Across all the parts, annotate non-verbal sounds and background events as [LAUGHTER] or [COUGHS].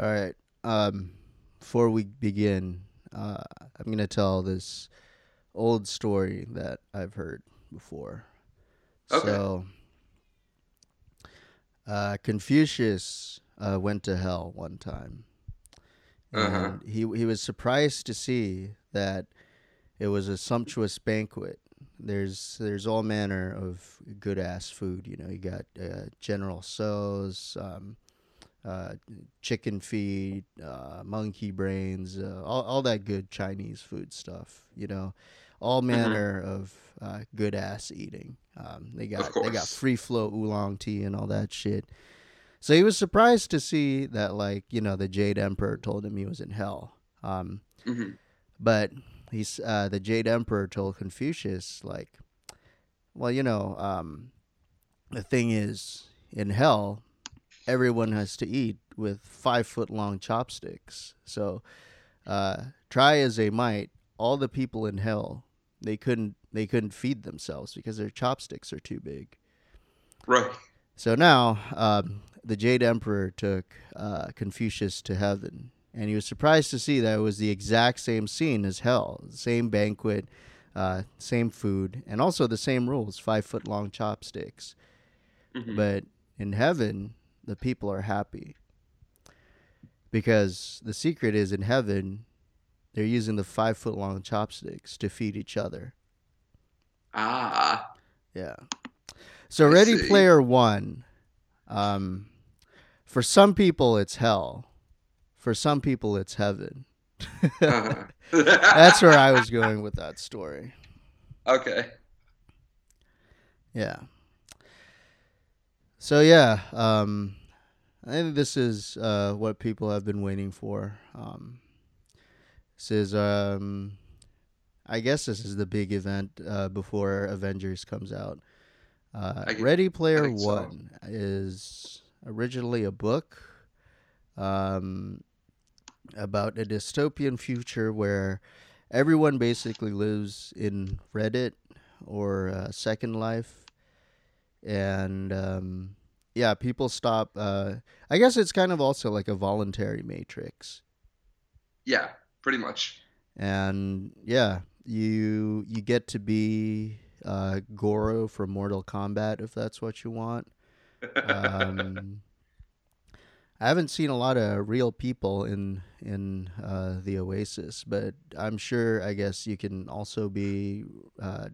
All right. Um, before we begin, uh, I'm going to tell this old story that I've heard before. Okay. So, uh, Confucius uh, went to hell one time. Uh-huh. And he, he was surprised to see that it was a sumptuous banquet. There's there's all manner of good ass food. You know, you got uh, General Tso's, um, uh, chicken feet, uh, monkey brains, uh, all all that good Chinese food stuff. You know, all manner of uh, good ass eating. Um, they got they got free flow oolong tea and all that shit. So he was surprised to see that, like you know, the Jade Emperor told him he was in hell. Um, Mhm. but he's uh, the Jade Emperor told Confucius, like, well, you know, um, the thing is, in hell, everyone has to eat with five foot long chopsticks. So, uh, try as they might, all the people in hell they couldn't they couldn't feed themselves because their chopsticks are too big. Right. So now um, the Jade Emperor took uh, Confucius to heaven, and he was surprised to see that it was the exact same scene as hell, same banquet, uh, same food, and also the same rules: five foot long chopsticks. Mhm. But in heaven, the people are happy because the secret is in heaven, they're using the five foot long chopsticks to feed each other. Ah. Yeah. So I Ready see. Player One, um, for some people it's hell, for some people it's heaven. Uh-huh. [LAUGHS] That's where I was going with that story. Okay. Yeah. So yeah, um, I think this is uh, what people have been waiting for. Um, this is, um, I guess, this is the big event uh, before Avengers comes out. Uh, I Ready Player think so. One is originally a book um, about a dystopian future where everyone basically lives in Reddit or uh, Second Life, and um, yeah, people stop. Uh, I guess it's kind of also like a voluntary matrix, Yeah, pretty much. and yeah, you you get to be uh, Goro from Mortal Kombat if that's what you want. Um, [LAUGHS] I haven't seen a lot of real people in in uh, the Oasis, but I'm sure. I guess you can also be uh,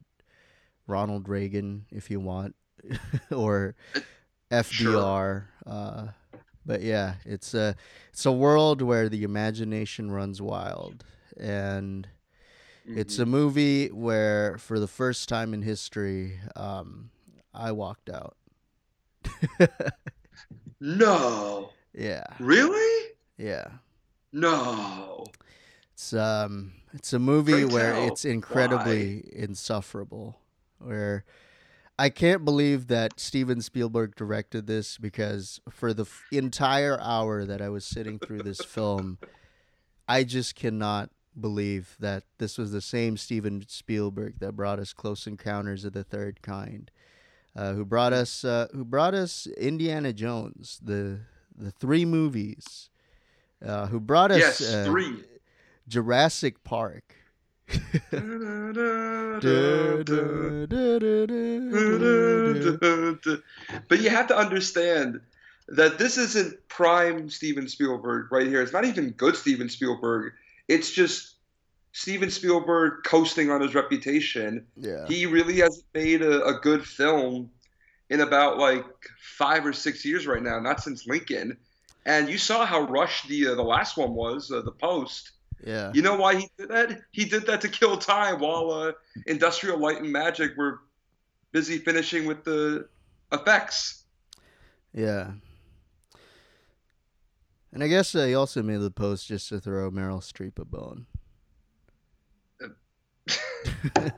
Ronald Reagan if you want, [LAUGHS] or FDR. Uh, but yeah, it's a it's a world where the imagination runs wild, and it's Mhm. a movie where, for the first time in history, um, I walked out. [LAUGHS] No. yeah, Really? yeah. No. It's um it's a movie where tell, it's incredibly insufferable. Where I can't believe that Steven Spielberg directed this because for the f- entire hour that I was sitting through this [LAUGHS] film, I just cannot believe that this was the same Steven Spielberg that brought us Close Encounters of the Third Kind, uh, who brought us uh, who brought us Indiana Jones, the the three movies, uh, who brought us Yes, uh, three. Jurassic Park. [LAUGHS] But you have to understand that this isn't prime Steven Spielberg right here. It's not even good Steven Spielberg. It's just Steven Spielberg coasting on his reputation. Yeah. He really hasn't made a, a good film in about like five or six years right now, not since Lincoln. And you saw how rushed the uh, the last one was, uh, the Post. Yeah. You know why he did that? He did that to kill time while uh, Industrial Light and Magic were busy finishing with the effects. Yeah. And I guess uh, he also made the post just to throw Meryl Streep a bone. [LAUGHS]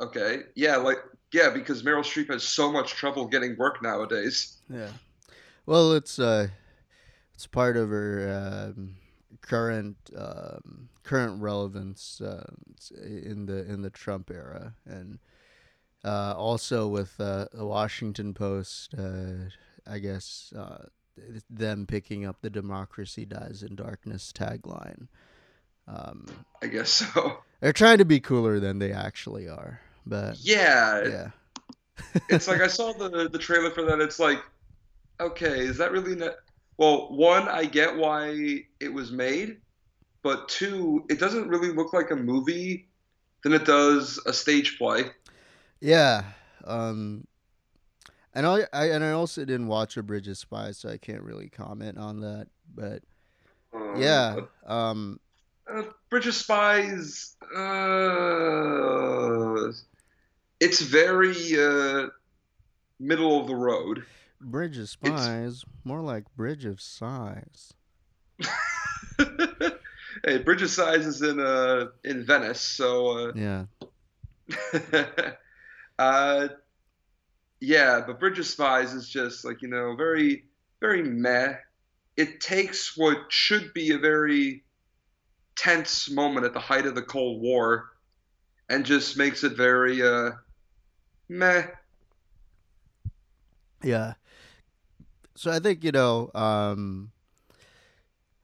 Okay, yeah, like yeah, because Meryl Streep has so much trouble getting work nowadays. Yeah. Well, it's uh, it's part of her um, current um, current relevance uh, in the in the Trump era, and uh, also with uh, the Washington Post. Uh, I guess uh, them picking up the "Democracy Dies in Darkness" tagline. Um, I guess so. [LAUGHS] They're trying to be cooler than they actually are, but yeah, yeah. it's like I [LAUGHS] saw the the trailer for that. It's like, okay, is that really not? Well, one, I get why it was made, but two, it doesn't really look like a movie than it does a stage play. Yeah. Um, and I, I and I also didn't watch A Bridge of Spies, so I can't really comment on that. But Um, yeah, um, uh, Bridge of Spies. Uh, it's very uh, middle of the road. Bridge of Spies, more like Bridge of Sighs. [LAUGHS] hey, Bridge of Spies is in uh in Venice, so Yeah, uh, [LAUGHS] uh yeah, but Bridge of Spies is just like you know very very meh. It takes what should be a very tense moment at the height of the Cold War and just makes it very uh meh. yeah. So I think you know, um,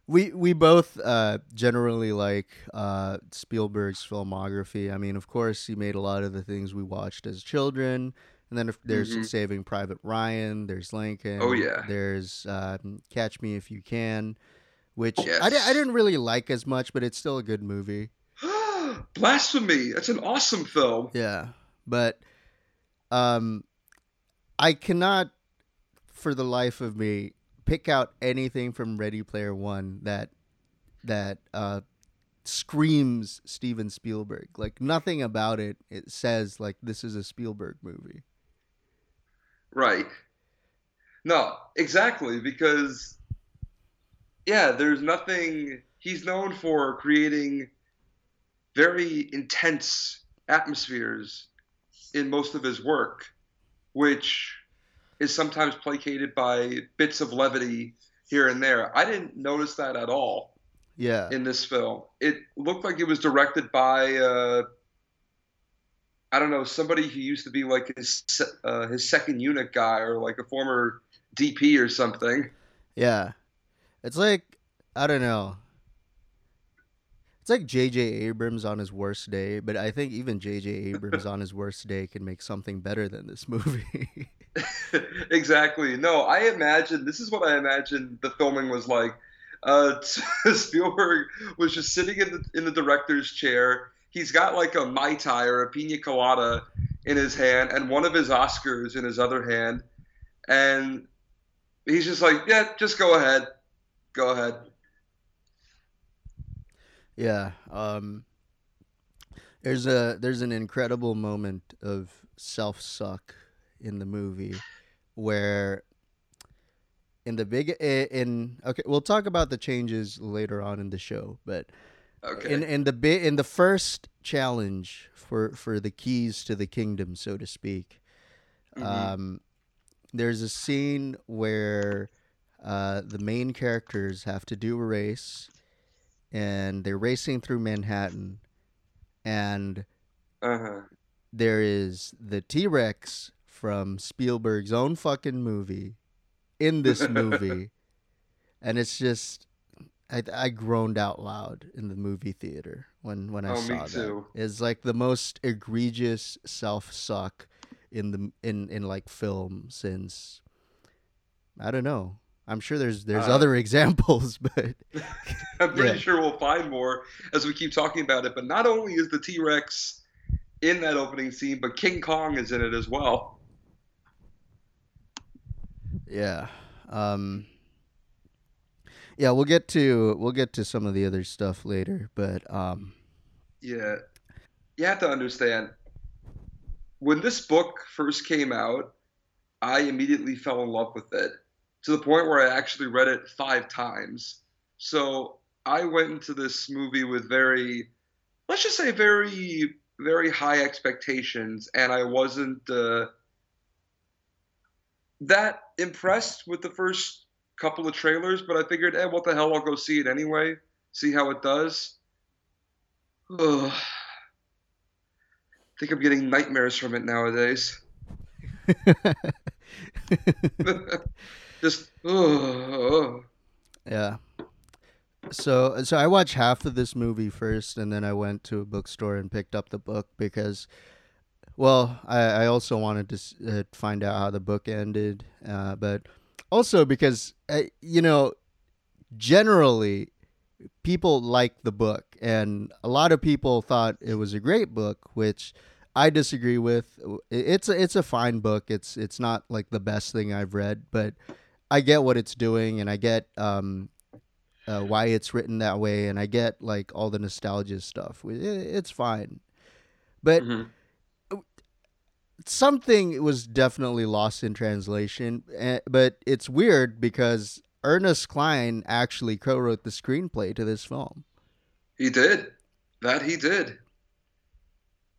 we we both uh, generally like uh, Spielberg's filmography. I mean, of course, he made a lot of the things we watched as children. And then if there's Mhm. Saving Private Ryan, there's Lincoln. Oh, yeah. There's um, Catch Me If You Can, which I, di- I didn't really like as much, but it's still a good movie. [GASPS] Blasphemy! That's an awesome film. Yeah, but um, I cannot, for the life of me, pick out anything from Ready Player One that that uh, screams Steven Spielberg. Like nothing about it. It says like this is a Spielberg movie. Right. No, exactly, because yeah, there's nothing he's known for creating very intense atmospheres in most of his work, which is sometimes placated by bits of levity here and there. I didn't notice that at all Yeah, in this film. It looked like it was directed by uh, I don't know somebody who used to be like his uh, his second unit guy or like a former DP or something. yeah. It's like I don't know. It's like J.J. Abrams on his worst day, but I think even J.J. Abrams [LAUGHS] on his worst day can make something better than this movie. [LAUGHS] exactly. No, I imagine this is what I imagine the filming was like. Uh, [LAUGHS] Spielberg was just sitting in the in the director's chair. He's got like a mai tai or a pina colada in his hand, and one of his Oscars in his other hand, and he's just like, "Yeah, just go ahead, go ahead." Yeah. Um there's a there's an incredible moment of self suck in the movie where in the big in okay we'll talk about the changes later on in the show but Okay. in in the bit in the first challenge for for the keys to the kingdom so to speak Mhm. um there's a scene where uh the main characters have to do a race and they're racing through Manhattan and uh-huh. there is the T-Rex from Spielberg's own fucking movie in this [LAUGHS] movie and it's just I, I groaned out loud in the movie theater when when I Oh, saw that. It's like the most egregious self suck in the in in like film since I don't know. I'm sure there's there's Uh, other [LAUGHS] examples, but [LAUGHS] I'm pretty Yeah. sure we'll find more as we keep talking about it. But not only is the T Rex in that opening scene, but King Kong is in it as well. yeah. Um yeah, we'll get to we'll get to some of the other stuff later, but um Yeah. You have to understand when this book first came out, I immediately fell in love with it to the point where I actually read it five times. So I went into this movie with very, let's just say, very, very high expectations, and I wasn't uh, that impressed with the first couple of trailers. But I figured, eh, what the hell? I'll go see it anyway, see how it does. Ugh. I think I'm getting nightmares from it nowadays. [LAUGHS] [LAUGHS] Just uh, Yeah. So so I watched half of this movie first, and then I went to a bookstore and picked up the book because, well, I, I also wanted to uh, find out how the book ended, uh, but also because uh, you know, generally, people like the book, and a lot of people thought it was a great book, which I disagree with. It's a, it's a fine book. It's it's not like the best thing I've read, but I get what it's doing, and I get um, uh, why it's written that way, and I get like all the nostalgia stuff. It- It's fine, but mhm. something was definitely lost in translation. eh, But it's weird because Ernest Cline actually co-wrote the screenplay to this film. he did that. He did.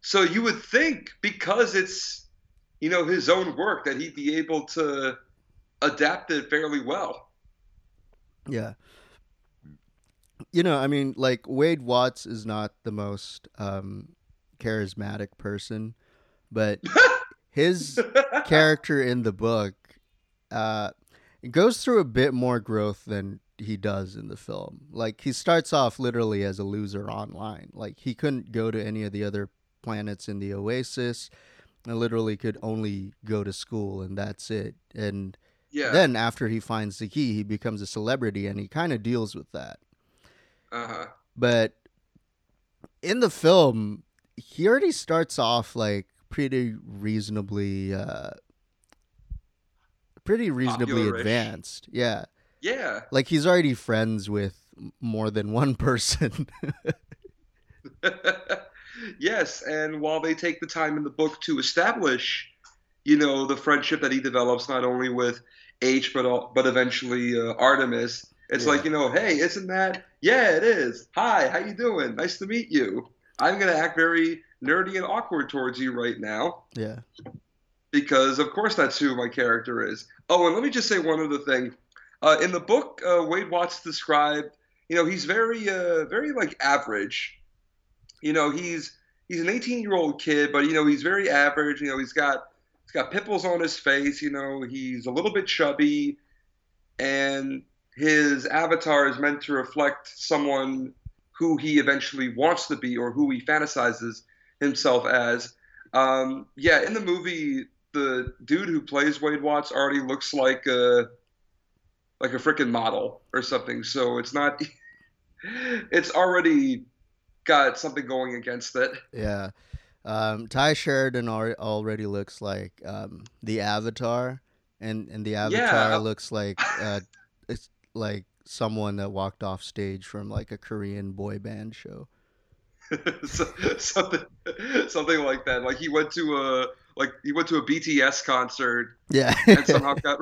So you would think because it's you know his own work that he'd be able to adapt it fairly well. Yeah. You know, I mean, like Wade Watts is not the most um, charismatic person, but [LAUGHS] his character in the book uh, goes through a bit more growth than he does in the film. Like he starts off literally as a loser online. Like he couldn't go to any of the other planets in the Oasis. And literally could only go to school and that's it. And yeah. then after he finds the key, he becomes a celebrity and he kind of deals with that. uh-huh. But in the film, he already starts off like pretty reasonably uh pretty reasonably Popular-ish. advanced. Yeah. Yeah. Like he's already friends with more than one [LAUGHS] person. [LAUGHS] yes, and while they take the time in the book to establish, you know, the friendship that he develops not only with H but al- but eventually uh, Artemis, it's Yeah. like you know, hey, isn't that? Yeah, it is. Hi, how you doing? Nice to meet you. I'm gonna act very nerdy and awkward towards you right now yeah. because, of course, that's who my character is. Oh, and let me just say one other thing. Uh, in the book, uh, Wade Watts described, you know, he's very, uh, very like average. You know, he's he's an 18 year old kid, but you know, he's very average. You know, he's got got pimples on his face. You know, he's a little bit chubby, and his avatar is meant to reflect someone who he eventually wants to be or who he fantasizes himself as. Um, yeah, in the movie, the dude who plays Wade Watts already looks like a like a freaking model or something. So it's not. [LAUGHS] it's already got something going against it. Yeah. Um, Tye Sheridan al- already looks like um, the Avatar, and and the Avatar Yeah. looks like uh, [LAUGHS] it's like someone that walked off stage from like a Korean boy band show. [LAUGHS] so, something something like that. Like he went to a like he went to a BTS concert Yeah. and somehow [LAUGHS] got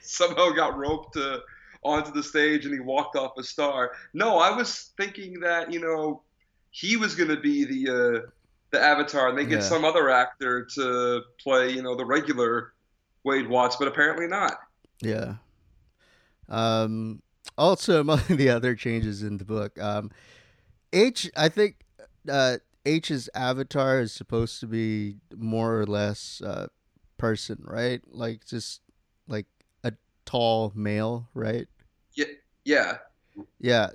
somehow got roped to, onto the stage and he walked off a star. No, I was thinking that you know he was going to be the uh, the avatar, and they get Yeah. some other actor to play you know the regular Wade Watts, but apparently not. Yeah. Um, also, [LAUGHS] among the other changes in the book, um, H, I think uh, H's avatar is supposed to be more or less uh, person, right? Like just like a tall male, right? Yeah, Yeah.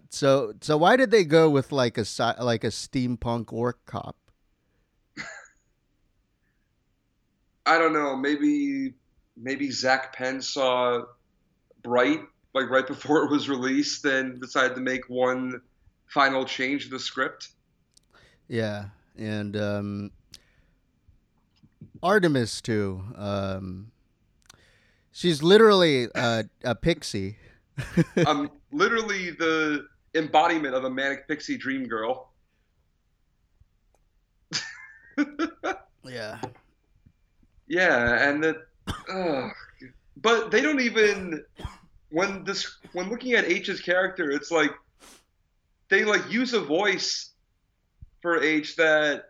So, so why did they go with like a like a steampunk orc cop? I don't know. Maybe maybe Zak Penn saw Bright like right before [LAUGHS] it was released, and decided to make one final change to the script. Yeah, and um, Artemis too. Um, she's literally uh, a pixie. [LAUGHS] um, literally the embodiment of a manic pixie dream girl. yeah. Yeah, and that, but they don't even when this when looking at H's character, it's like they like use a voice for H that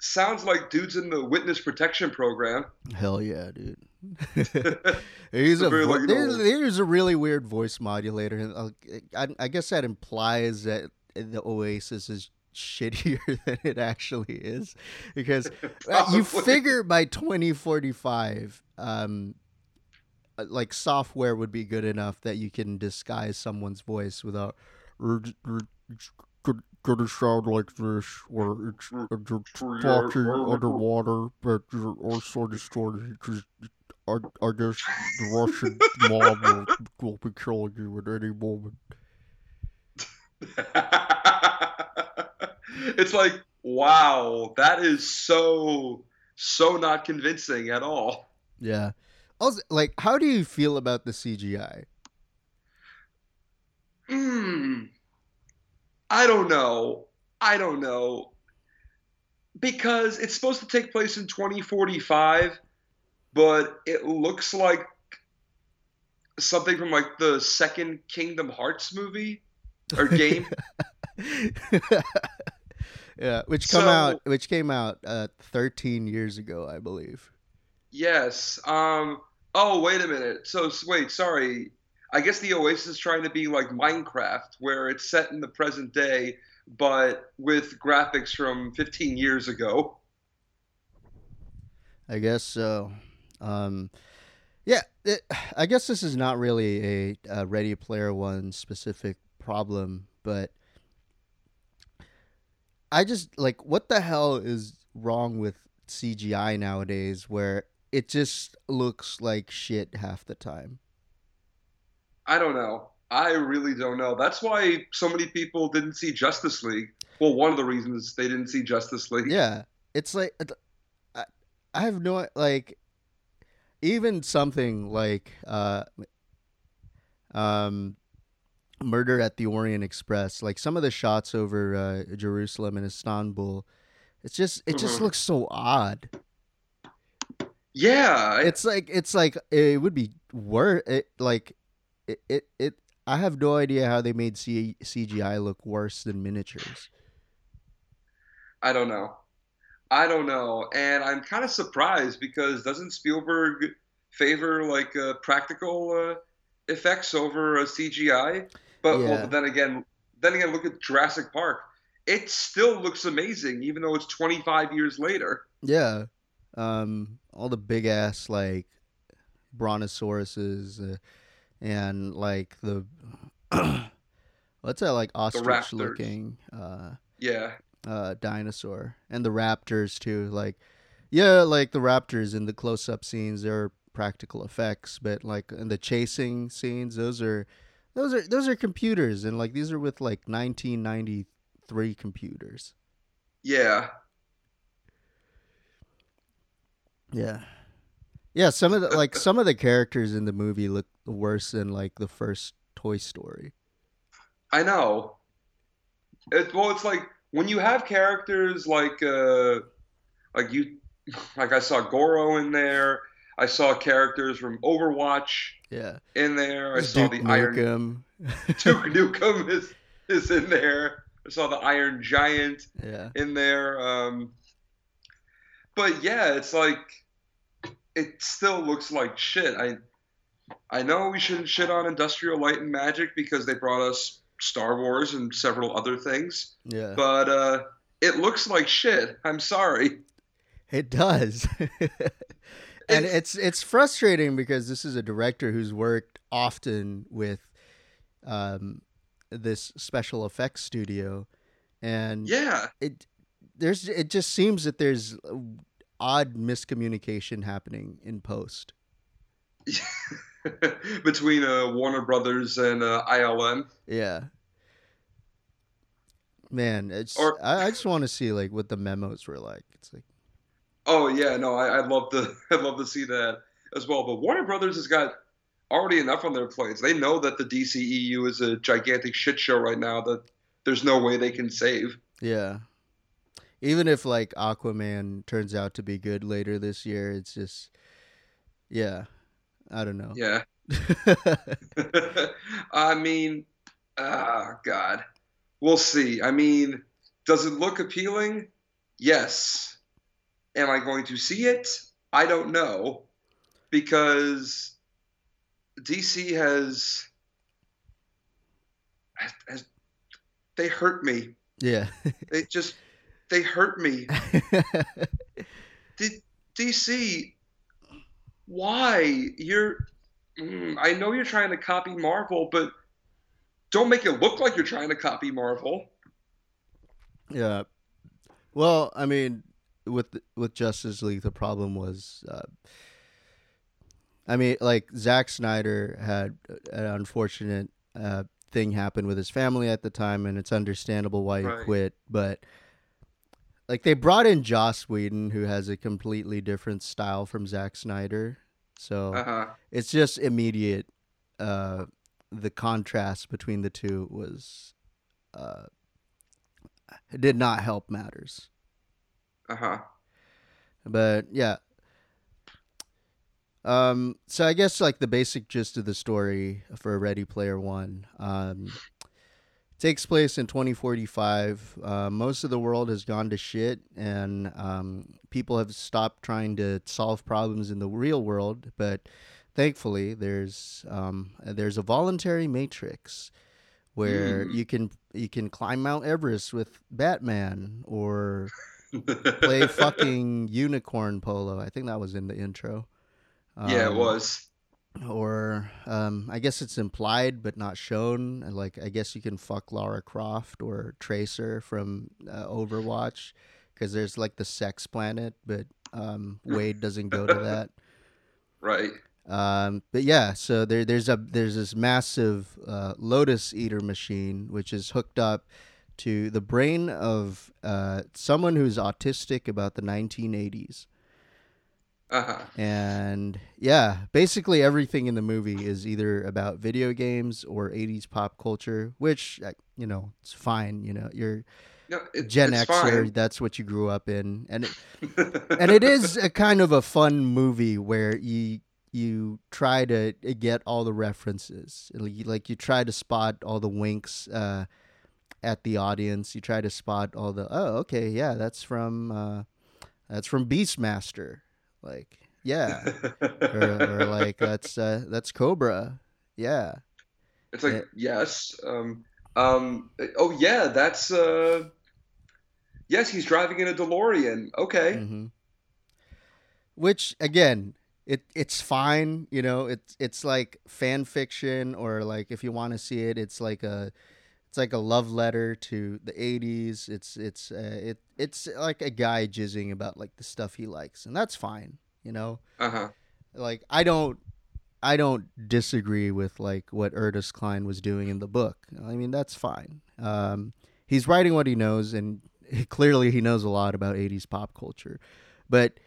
sounds like dudes in the witness protection program. Hell yeah, dude. [LAUGHS] He's a vo- like, there's, a really weird voice modulator. and, uh, I, I guess that implies that the Oasis is shittier [LAUGHS] than it actually is, because [LAUGHS] uh, you figure by 2045, um, uh, like software would be good enough that you can disguise someone's voice without "Er, er, gonna- sound like this or it's you're talking underwater but you're also distorted because I, I guess the Russian [LAUGHS] mob will, will be killing you at any moment. [LAUGHS] it's like, wow, that is so so not convincing at all. Yeah. Also, like, how do you feel about the CGI? Hmm. I don't know. I don't know. Because it's supposed to take place in 2045, but it looks like something from like the second Kingdom Hearts movie or [LAUGHS] game. [LAUGHS] yeah, which come So- out, which came out uh, 13 years ago, I believe. yes. Um oh, wait a minute. So wait, sorry. I guess the Oasis is trying to be like Minecraft where it's set in the present day but with graphics from 15 years ago. I guess so. Um, yeah, it, I guess this is not really a, a Ready Player One specific problem, but I just like what the hell is wrong with CGI nowadays, where it just looks like shit half the time. I don't know. I really don't know. That's why so many people didn't see Justice League. Well, one of the reasons they didn't see Justice League. Yeah, it's like I, I have no like even something like uh um murder at the orient express like some of the shots over uh, jerusalem and istanbul it's just it just Mhm. looks so odd Yeah, it's like it's like it would be worse it like it, it it i have no idea how they made C- cgi look worse than miniatures I don't know. I don't know, and I'm kind of surprised because doesn't Spielberg favor like uh, practical uh, effects over uh, CGI? But Yeah. well, then again, then again, look at Jurassic Park. It still looks amazing, even though it's 25 years later. Yeah. Um, all the big ass like brontosauruses uh, and like the [CLEARS THROAT] what's that like ostrich looking uh, Yeah, uh, dinosaur and the raptors too. Like, yeah, like the raptors in the close up scenes, they're practical effects, but like in the chasing scenes, those are those are those are computers, and like these are with like 1993 computers. yeah. Yeah. Yeah, some of the like [LAUGHS] some of the characters in the movie look worse than like the first Toy Story. I know. It, well, it's like when you have characters like uh, like you, [LAUGHS] like I saw Goro in there. I saw characters from Overwatch Yeah. in there. I Duke saw the Iron Nukem. [LAUGHS] Duke Nukem is is in there. I saw the Iron Giant yeah. in there. Um, but yeah, it's like it still looks like shit. I I know we shouldn't shit on Industrial Light and Magic because they brought us Star Wars and several other things, Yeah. but uh, it looks like shit. I'm sorry. It does. [LAUGHS] and It's- it's frustrating because this is a director who's worked often with um this special effects studio and Yeah, it there's it just seems that there's odd miscommunication happening in post. [LAUGHS] between uh, Warner Brothers and uh, ILM. Yeah. Man, it's Or- I, I just want to see like what the memos were like. It's like Oh yeah, no, I, I'd love to. [LAUGHS] I'd love to see that as well. But Warner Brothers has got already enough on their plates. They know that the DCEU is a gigantic shit show right now. That there's no way they can save. yeah. Even if like Aquaman turns out to be good later this year, it's just yeah. I don't know. Yeah. [LAUGHS] [LAUGHS] I mean, ah, God, we'll see. I mean, does it look appealing? Yes. Am I going to see it? I don't know, because DC has has they hurt me. yeah. [LAUGHS] They just they hurt me. [LAUGHS] Did DC? Why you're mm, I know you're trying to copy Marvel, but don't make it look like you're trying to copy Marvel. Yeah. Well, I mean, with with Justice League, the problem was, uh, I mean, like Zack Snyder had an unfortunate uh, thing happen with his family at the time, and it's understandable why he Right. quit. But like they brought in Joss Whedon, who has a completely different style from Zack Snyder, so Uh huh. it's just immediate. Uh, the contrast between the two was, uh, did not help matters. Uh huh. But yeah. Um, so I guess like the basic gist of the story for Ready Player One um, takes place in 2045. Uh, most of the world has gone to shit, and um, people have stopped trying to solve problems in the real world. But thankfully, there's um, there's a voluntary matrix where Hmm. you can you can climb Mount Everest with Batman or play [LAUGHS] fucking unicorn polo. I think that was in the intro. yeah, it Um, was. Or um, I guess it's implied but not shown. Like I guess you can fuck Lara Croft or Tracer from uh, Overwatch because there's like the sex planet, but um, Wade doesn't go to that. [LAUGHS] Right. Um, but yeah, so there, there's a there's this massive uh, Lotus Eater machine which is hooked up to the brain of uh, someone who's autistic about the 1980s, Uh huh. and yeah, basically everything in the movie is either about video games or 80s pop culture, which uh, you know it's fine. You know, you're No, it, Gen Xer, that's what you grew up in, and it, [LAUGHS] and it is a kind of a fun movie where you you try to get all the references like you, like you try to spot all the winks uh, at the audience you try to spot all the oh okay yeah that's from uh, that's from beastmaster like yeah or, or [LAUGHS] like that's uh, that's cobra yeah It's like Yeah. yes. Um, um, oh yeah, that's uh, yes, he's driving in a DeLorean. Okay. mm-hmm. Which again, it it's fine. You know, it's it's like fan fiction, or like if you want to see it, it's like a it's like a love letter to the '80s. It's it's uh, it it's like a guy jizzing about like the stuff he likes, and that's fine. You know, Uh huh. like I don't. I don't disagree with like what Ernest Cline was doing in the book. I mean, that's fine. Um, he's writing what he knows, and [LAUGHS] clearly he knows a lot about '80s pop culture. But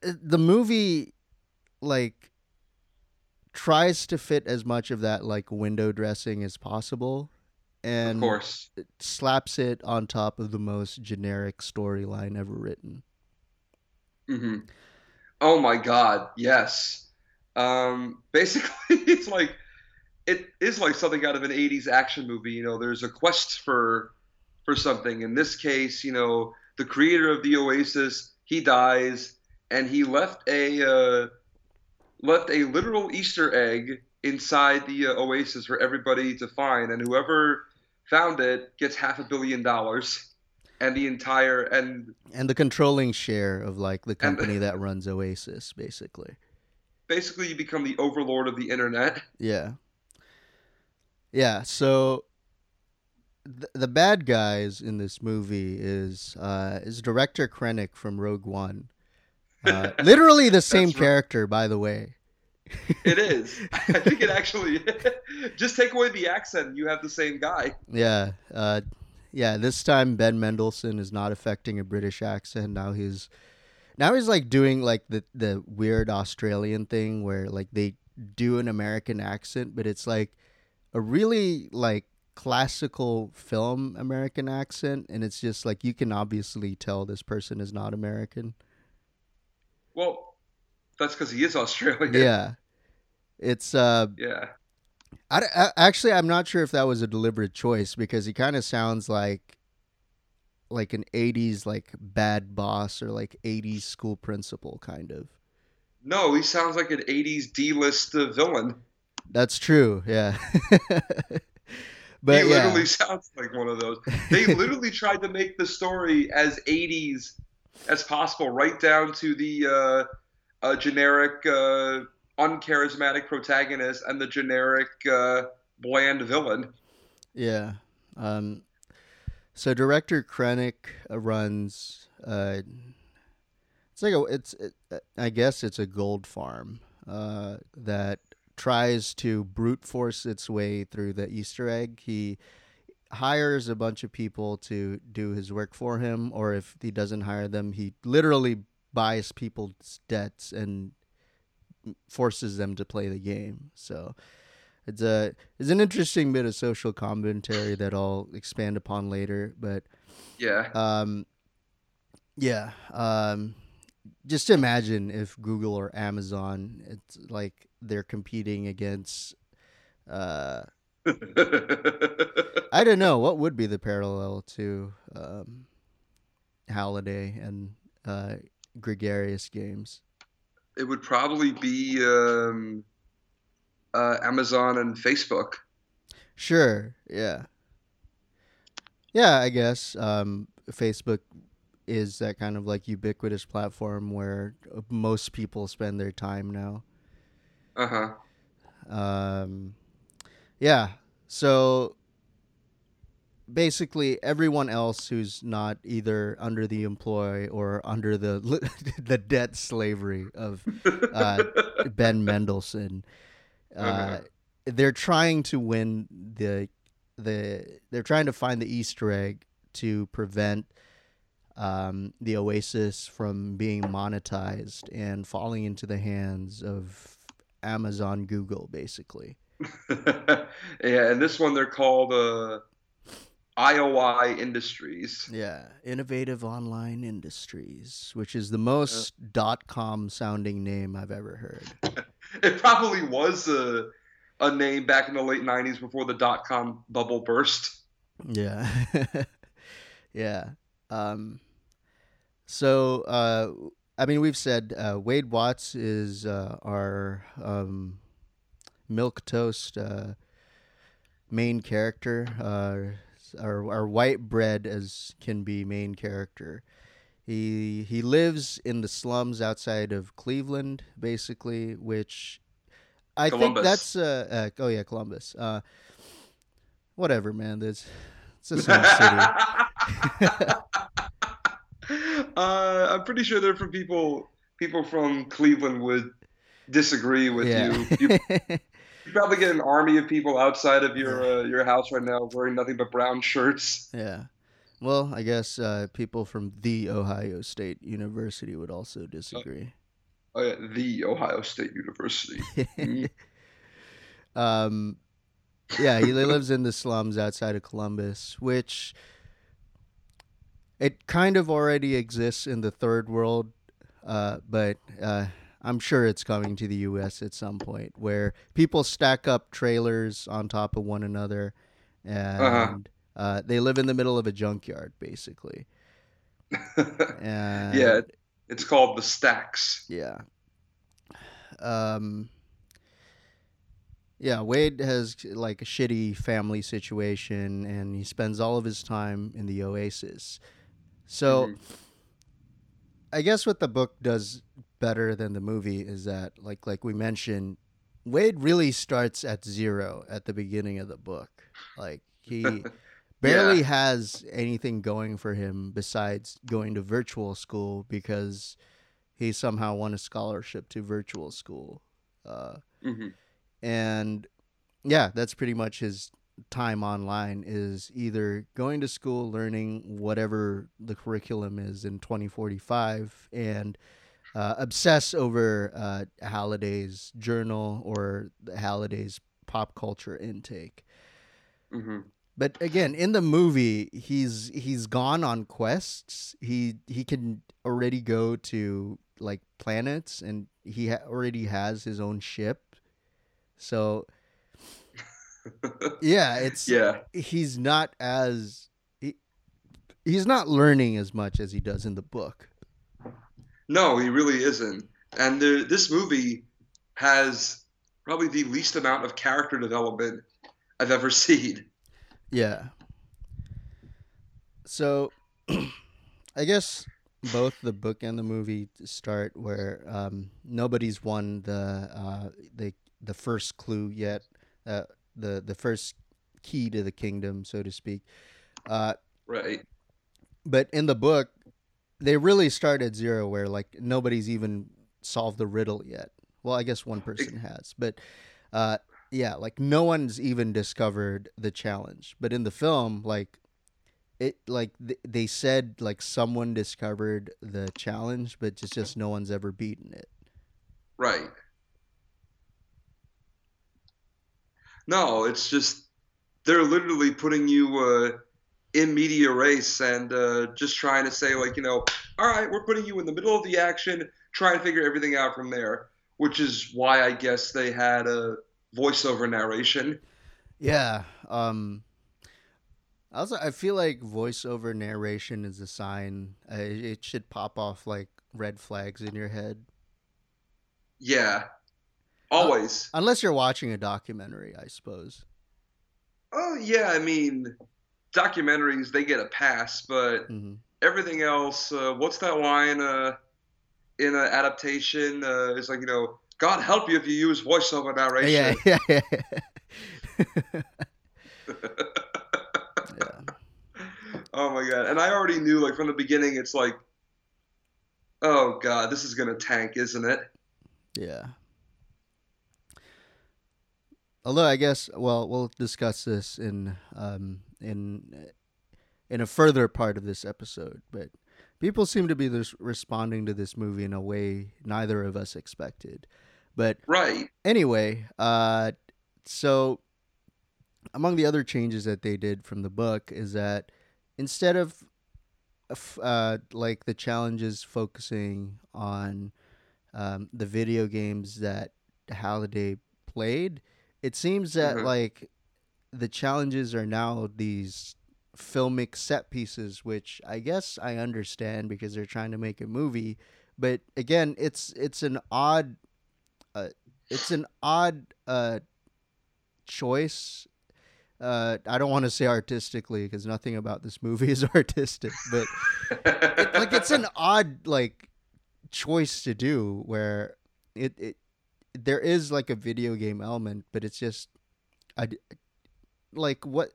the movie, like, tries to fit as much of that like window dressing as possible, Of and course. slaps it on top of the most generic storyline ever written. hmm Oh my God, yes. Um, [LAUGHS] basically, it's like it is like something out of an '80s action movie. You know, there's a quest for for something. In this case, you know, the creator of the Oasis he dies, and he left a uh, left a literal Easter egg inside the uh, Oasis for everybody to find, and whoever found it gets half a billion dollars, and the entire and And the controlling share of like the company that runs Oasis, basically. basically you become the overlord of the internet. Yeah. Yeah. So th- the bad guys in this movie is uh, is director Krennic from Rogue One. Uh, [LAUGHS] literally the same right. character, by the way. It is. [LAUGHS] I think it actually. [LAUGHS] just take away the accent, you have the same guy. Yeah. Uh, yeah. This time Ben Mendelsohn is not affecting a British accent. Now he's now he's like doing like the the weird Australian thing where like they do an American accent, but it's like a really like classical film American accent, and it's just like you can obviously tell this person is not American. Well, that's because he is Australian. Yeah. It's uh Yeah. I, I- actually I'm not sure if that was a deliberate choice because he kind of sounds like like an 80s like bad boss or like 80s school principal kind of. No, he sounds like an '80s D-list uh, villain. That's true. Yeah. [LAUGHS] but he yeah. literally sounds like one of those. They literally tried to make the story as '80s as possible, right down to the uh, uh, generic uh, uncharismatic protagonist and the generic uh, bland villain. Yeah. Um, so director Krennic runs. Uh, it's like a. It's. It, I guess it's a gold farm that tries to brute force its way through the Easter egg. He hires a bunch of people to do his work for him, or if he doesn't hire them, he literally buys people's debts and forces them to play the game. So it's a it's an interesting bit of social commentary that I'll expand upon later. But yeah, um, yeah, um, just imagine if Google or Amazon, it's like they're competing against. Uh, I don't know what would be the parallel to um, Halliday and uh, gregarious games. It would probably be um, uh, Amazon and Facebook. Sure. Yeah. Yeah, I guess um, Facebook is that kind of like ubiquitous platform where most people spend their time now. Uh huh. Um, yeah. So basically, everyone else who's not either under the employ or under the [LAUGHS] the debt slavery of uh, [LAUGHS] Ben Mendelsohn, uh, uh-huh. they're trying to win the the. They're trying to find the Easter egg to prevent um, the Oasis from being monetized and falling into the hands of Amazon, Google, basically. [LAUGHS] yeah, and this one they're called uh, IOI Industries. Yeah, Innovative Online Industries, which is the most uh, dot com sounding name I've ever heard. [LAUGHS] it probably was a, a name back in the late 90s before the dot com bubble burst. Yeah. [LAUGHS] yeah. Um, so, uh, I mean, we've said uh, Wade Watts is uh, our um, milk toast uh, main character. Uh, our, our white bread as can be main character. He he lives in the slums outside of Cleveland, basically, which I Columbus. think that's uh, uh, oh yeah Columbus. Uh, whatever, man. That's it's a [LAUGHS] small city. [LAUGHS] uh, I'm pretty sure they're from people people from Cleveland would disagree with yeah. you. you [LAUGHS] you probably get an army of people outside of your uh, your house right now wearing nothing but brown shirts. Yeah. Well, I guess uh, people from the Ohio State University would also disagree. Uh, oh yeah, the Ohio State University. mm. [LAUGHS] um, yeah, he lives in the slums outside of Columbus, which it kind of already exists in the third world, uh, but uh, I'm sure it's coming to the U.S. at some point where people stack up trailers on top of one another, and uh-huh. uh, they live in the middle of a junkyard, basically. [LAUGHS] yeah, it's called the stacks. Yeah. Um. Yeah, Wade has like a shitty family situation, and he spends all of his time in the Oasis. So. Mm-hmm I guess what the book does better than the movie is that, like like we mentioned, Wade really starts at zero at the beginning of the book. Like he [LAUGHS] barely yeah. has anything going for him besides going to virtual school because he somehow won a scholarship to virtual school. Uh, mm-hmm. And yeah, that's pretty much his time online is either going to school, learning whatever the curriculum is in 2045, and uh, obsess over uh, Halliday's journal or Halliday's pop culture intake. Mm-hmm. But again, in the movie, he's he's gone on quests. He he can already go to like planets, and he ha- already has his own ship. So [LAUGHS] yeah, it's yeah. He's not as he, he's not learning as much as he does in the book. No, he really isn't. And the, this movie has probably the least amount of character development I've ever [LAUGHS] seen. Yeah. So, [CLEARS THROAT] I guess both the book and the movie start where um, nobody's won the uh, the the first clue yet, uh, the the first key to the kingdom, so to speak. Uh, right. But in the book, they really start at zero, where like nobody's even solved the riddle yet. Well, I guess one person has, but uh, yeah, like no one's even discovered the challenge. But in the film, like it like th- they said like someone discovered the challenge but just just no one's ever beaten it right no it's just they're literally putting you uh, in medias res and uh, just trying to say like you know all right we're putting you in the middle of the action try and figure everything out from there which is why i guess they had a voiceover narration yeah um also, I feel like voiceover narration is a sign. Uh, it should pop off like red flags in your head. Yeah, always. Uh, unless you're watching a documentary, I suppose. Oh yeah, I mean, documentaries they get a pass, but mm-hmm. everything else. Uh, what's that line uh, in an adaptation? Uh, it's like you know, God help you if you use voiceover narration. Yeah, yeah, yeah. [LAUGHS] [LAUGHS] Oh my god! And I already knew, like from the beginning, it's like, oh god, this is gonna tank, isn't it? Yeah. Although I guess, well, we'll discuss this in um, in in a further part of this episode, but people seem to be responding to this movie in a way neither of us expected. But right. Anyway, uh, so among the other changes that they did from the book is that instead of uh, like the challenges focusing on um, the video games that Halliday played, it seems that mm-hmm. like the challenges are now these filmic set pieces, which I guess I understand because they're trying to make a movie. But again, it's it's an odd, uh, it's an odd uh, choice uh, I don't want to say artistically because nothing about this movie [LAUGHS] is artistic, but it, like it's an [LAUGHS] odd like choice to do where it, it there is like a video game element, but it's just I like what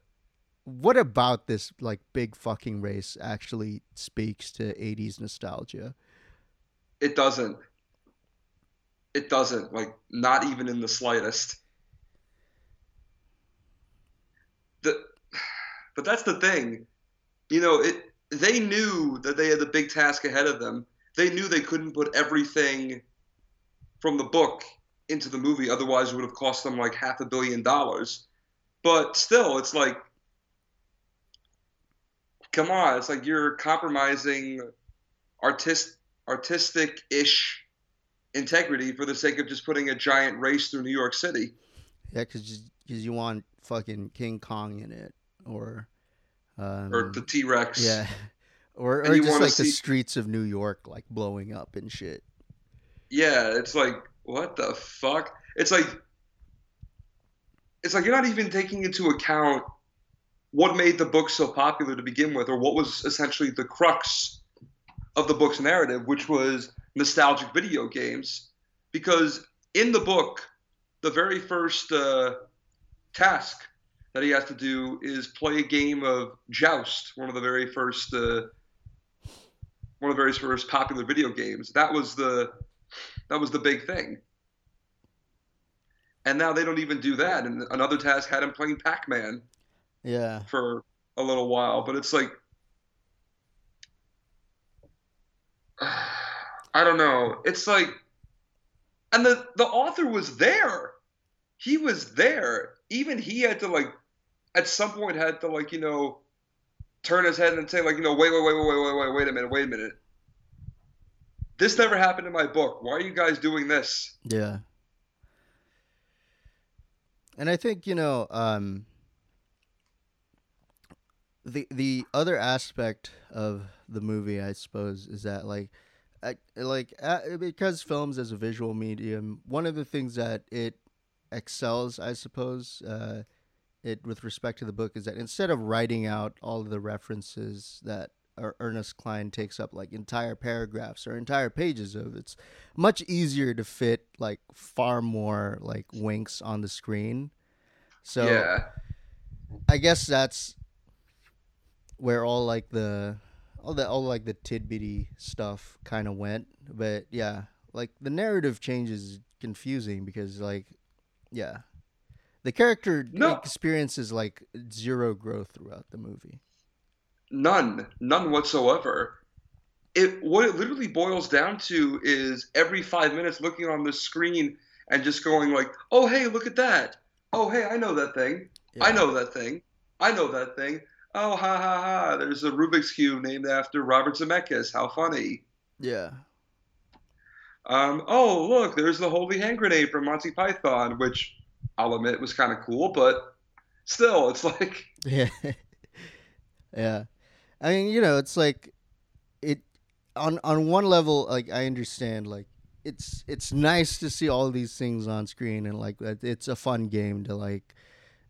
what about this like big fucking race actually speaks to 80s nostalgia? It doesn't. It doesn't like not even in the slightest. the but that's the thing. You know, it they knew that they had the big task ahead of them. They knew they couldn't put everything from the book into the movie, otherwise it would have cost them like half a billion dollars. But still, it's like come on, it's like you're compromising artist artistic ish integrity for the sake of just putting a giant race through New York City. Yeah, because you want fucking King Kong in it, or um, or the T Rex. Yeah, [LAUGHS] or or just like see... the streets of New York like blowing up and shit. Yeah, it's like what the fuck? It's like it's like you're not even taking into account what made the book so popular to begin with, or what was essentially the crux of the book's narrative, which was nostalgic video games. Because in the book, the very first uh, task that he has to do is play a game of Joust, one of the very first uh, one of the very first popular video games. That was the that was the big thing and now they don't even do that. And another task had him playing Pac Man. Yeah. For a little while, but it's like. [SIGHS] I don't know. It's like, and the the author was there. He was there. Even he had to like, at some point had to like you know, turn his head and say like you know wait wait wait wait wait wait wait a minute wait a minute. This never happened in my book. Why are you guys doing this? Yeah and i think you know um the the other aspect of the movie i suppose is that like I, like uh, because films as a visual medium one of the things that it excels, I suppose, uh, it with respect to the book is that instead of writing out all of the references that Er-, Ernest Cline takes up like entire paragraphs or entire pages of. It's much easier to fit like far more like winks on the screen. So yeah, I guess that's where all like the all the all like the tidbitty stuff kind of went. But yeah, like the narrative changes confusing because like yeah, the character No. experiences like zero growth throughout the movie. None, none whatsoever. It what it literally boils down to is every five minutes looking on the screen and just going like, "Oh hey, look at that! Oh hey, I know that thing! I know that thing! I know that thing! Oh ha ha ha! There's a Rubik's cube named after Robert Zemeckis. How funny!" Yeah. Um, oh, look, there's the holy hand grenade from Monty Python, which I'll admit was kind of cool, but still, it's like, [LAUGHS] Yeah. yeah. I mean, you know, it's like it on on one level like I understand like it's it's nice to see all these things on screen and like it's a fun game to like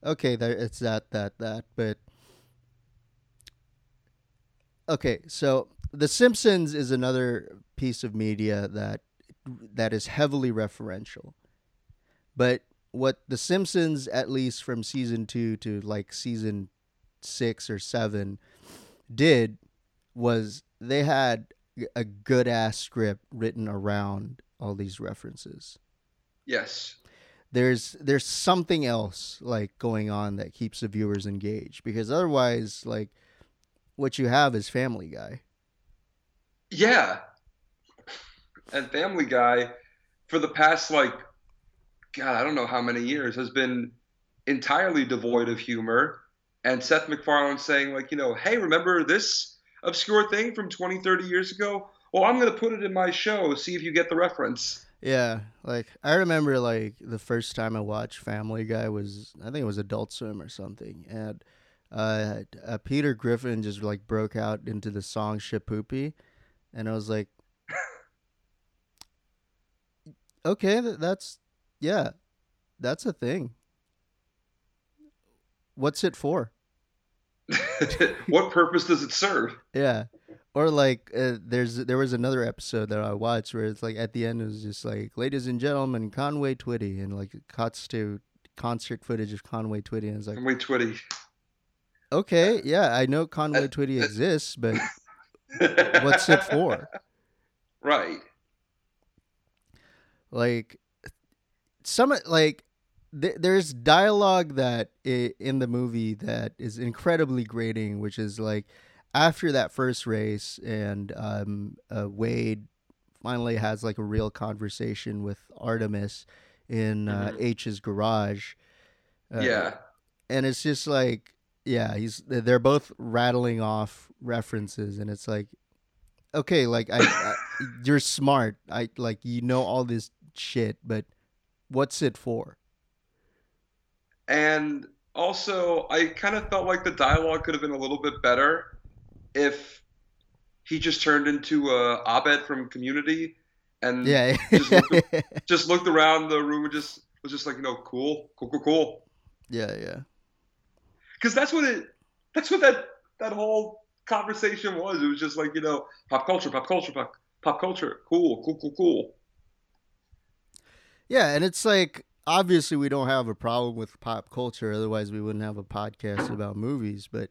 okay, there it's that that that but Okay, so The Simpsons is another piece of media that that is heavily referential. But what The Simpsons, at least from season two to like season six or seven, did was they had a good ass script written around all these references. yes, There's there's something else like going on that keeps the viewers engaged because otherwise, like what you have is Family Guy. yeah. And Family Guy, for the past, like, God, I don't know how many years, has been entirely devoid of humor. And Seth MacFarlane saying, like, you know, hey, remember this obscure thing from 20, 30 years ago? Well, I'm going to put it in my show, see if you get the reference. Yeah, like I remember like the first time I watched Family Guy was I think it was Adult Swim or something, and uh, uh Peter Griffin just like broke out into the song "Shipoopi," and I was like, [LAUGHS] okay, th- that's yeah, that's a thing. What's it for? [LAUGHS] what purpose does it serve? Yeah. Or like uh, there's there was another episode that I watched where it's like at the end it was just like ladies and gentlemen Conway Twitty and like it cuts to concert footage of Conway Twitty and it's like Conway Twitty. okay yeah I know Conway Twitty exists but [LAUGHS] what's it for Right. like some like th- there's dialogue that i- in the movie that is incredibly grating which is like after that first race and um uh, Wade finally has like a real conversation with Artemis in uh, Mhm. Aech's garage uh, yeah. and it's just like yeah he's they're both rattling off references and it's like okay like I, I [LAUGHS] you're smart i like you know all this shit but what's it for And also, I kind of felt like the dialogue could have been a little bit better if he just turned into uh, Abed from Community and yeah [LAUGHS] Just look just looked around the room and just was just like, you know, cool, cool, cool, cool. yeah yeah Because that's what it. That's what that that whole conversation was. It was just like, you know, pop culture, pop culture, pop, pop culture, cool, cool, cool, cool. yeah and it's like obviously we don't have a problem with pop culture otherwise we wouldn't have a podcast about movies but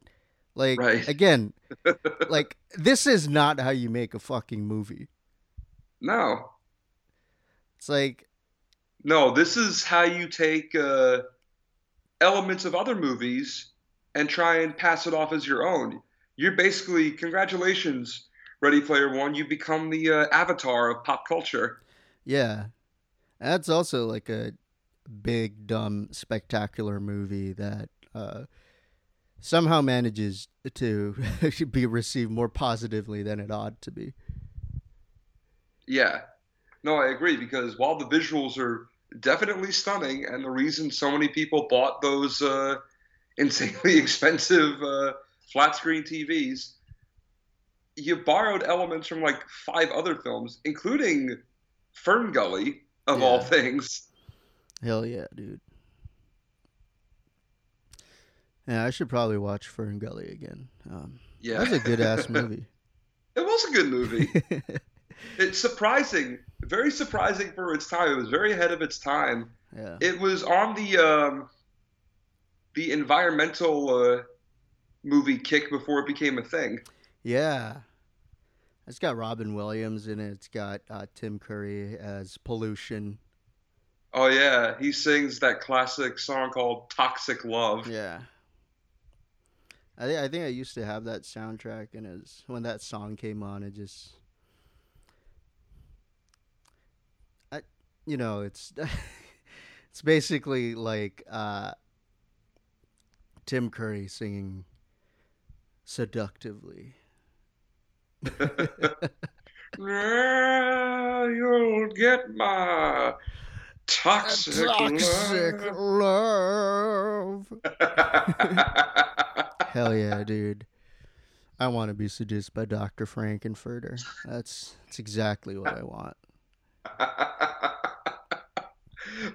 like Right. again [LAUGHS] like this is not how you make a fucking movie No, it's like no. This is how you take uh, elements of other movies and try and pass it off as your own. You're basically, congratulations, Ready Player One. You become the uh, avatar of pop culture. Yeah. That's also like a big, dumb, spectacular movie that uh, somehow manages to [LAUGHS] be received more positively than it ought to be. Yeah. No, I agree because while the visuals are definitely stunning and the reason so many people bought those uh, [LAUGHS] insanely expensive uh, flat screen TVs, you borrowed elements from like five other films, including Fern Gully, of all things. Hell yeah, dude. Yeah, I should probably watch Fern Gully again. Um, Yeah, That was a good ass [LAUGHS] movie. it was a good movie. [LAUGHS] it's surprising, very surprising for its time. It was very ahead of its time. yeah. It was on the um, the environmental uh, movie kick before it became a thing. Yeah. It's got Robin Williams in it. It's got uh, Tim Curry as pollution. Oh yeah, he sings that classic song called "Toxic Love." Yeah. I, thi- I think I used to have that soundtrack, and was, when that song came on, it just. I, you know, it's [LAUGHS] it's basically like uh, Tim Curry singing seductively. [LAUGHS] Yeah, you'll get my toxic, Toxic love. love. [LAUGHS] Hell yeah, dude. I want to be seduced by Dr. Frank-N-Furter. That's that's exactly what I want. [LAUGHS]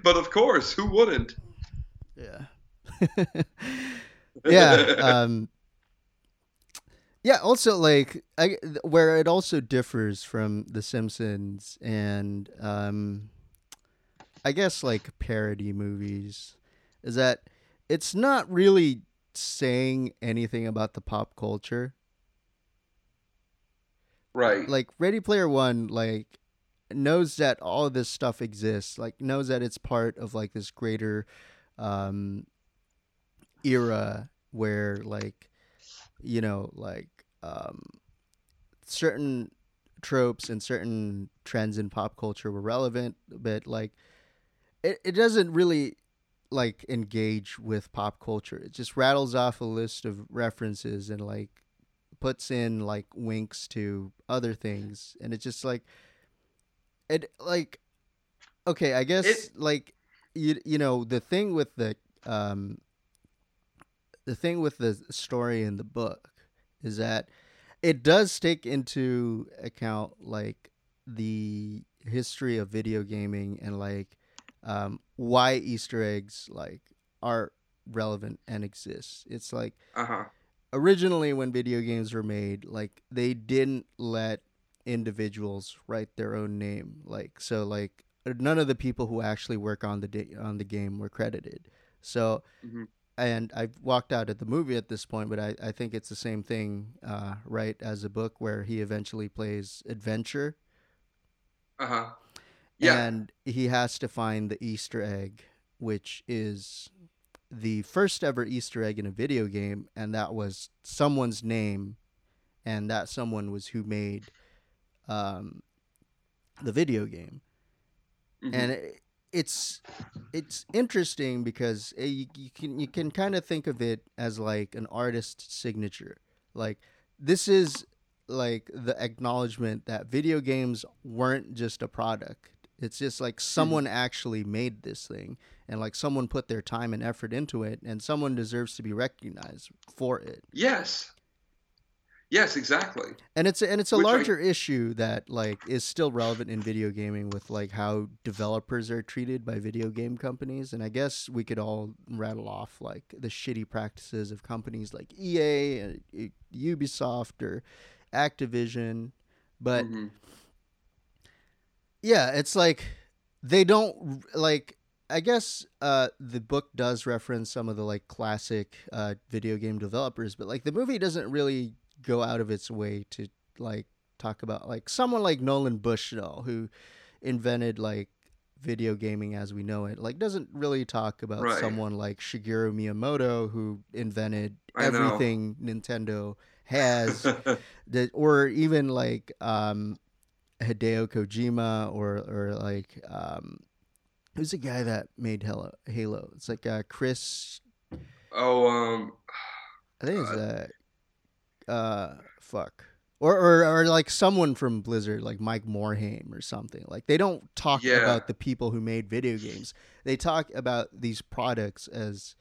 but of course, who wouldn't? Yeah. [LAUGHS] yeah. Um, yeah. Also, like, I, where it also differs from The Simpsons and, um, I guess, like parody movies is that it's not really saying anything about the pop culture. right. Like Ready Player One, like knows that all of this stuff exists. Like knows that it's part of like this greater um, era where like you know like um, certain tropes and certain trends in pop culture were relevant, but like it, it doesn't really like engage with pop culture. It just rattles off a list of references and like puts in like winks to other things and it's just like it like okay, I guess It- like you you know the thing with the um the thing with the story in the book is that it does take into account like the history of video gaming and like um, why Easter eggs like are relevant and exist. It's like Uh huh. originally when video games were made, like they didn't let individuals write their own name. Like so, like none of the people who actually work on the da- on the game were credited. So, Mhm. and I've walked out at the movie at this point, but I, I think it's the same thing, uh, right? As a book where he eventually plays adventure Uh huh. Yeah. and he has to find the Easter egg, which is the first ever Easter egg in a video game, and that was someone's name, and that someone was who made um, the video game. Mhm. And it, it's it's interesting because uh, you, you can you can kind of think of it as like an artist's signature. Like this is like the acknowledgement that video games weren't just a product. It's just like someone actually made this thing and like someone put their time and effort into it and someone deserves to be recognized for it. yes. Yes, exactly. And it's and it's a Which I- larger issue that like is still relevant in video gaming with like how developers are treated by video game companies and I guess we could all rattle off like the shitty practices of companies like EA and uh, Ubisoft or Activision but Mhm. Yeah, it's like they don't like. I guess uh, the book does reference some of the like classic uh, video game developers, but like the movie doesn't really go out of its way to like talk about like someone like Nolan Bushnell who invented like video gaming as we know it. Like doesn't really talk about Right. someone like Shigeru Miyamoto who invented everything Nintendo has [LAUGHS] that or even like um Hideo Kojima or or like um who's the guy that made Halo Halo? It's like uh Chris oh, um, I think it's uh uh fuck. Or, or or like someone from Blizzard, like Mike Morhaime or something. Like they don't talk Yeah. about the people who made video games. They talk about these products as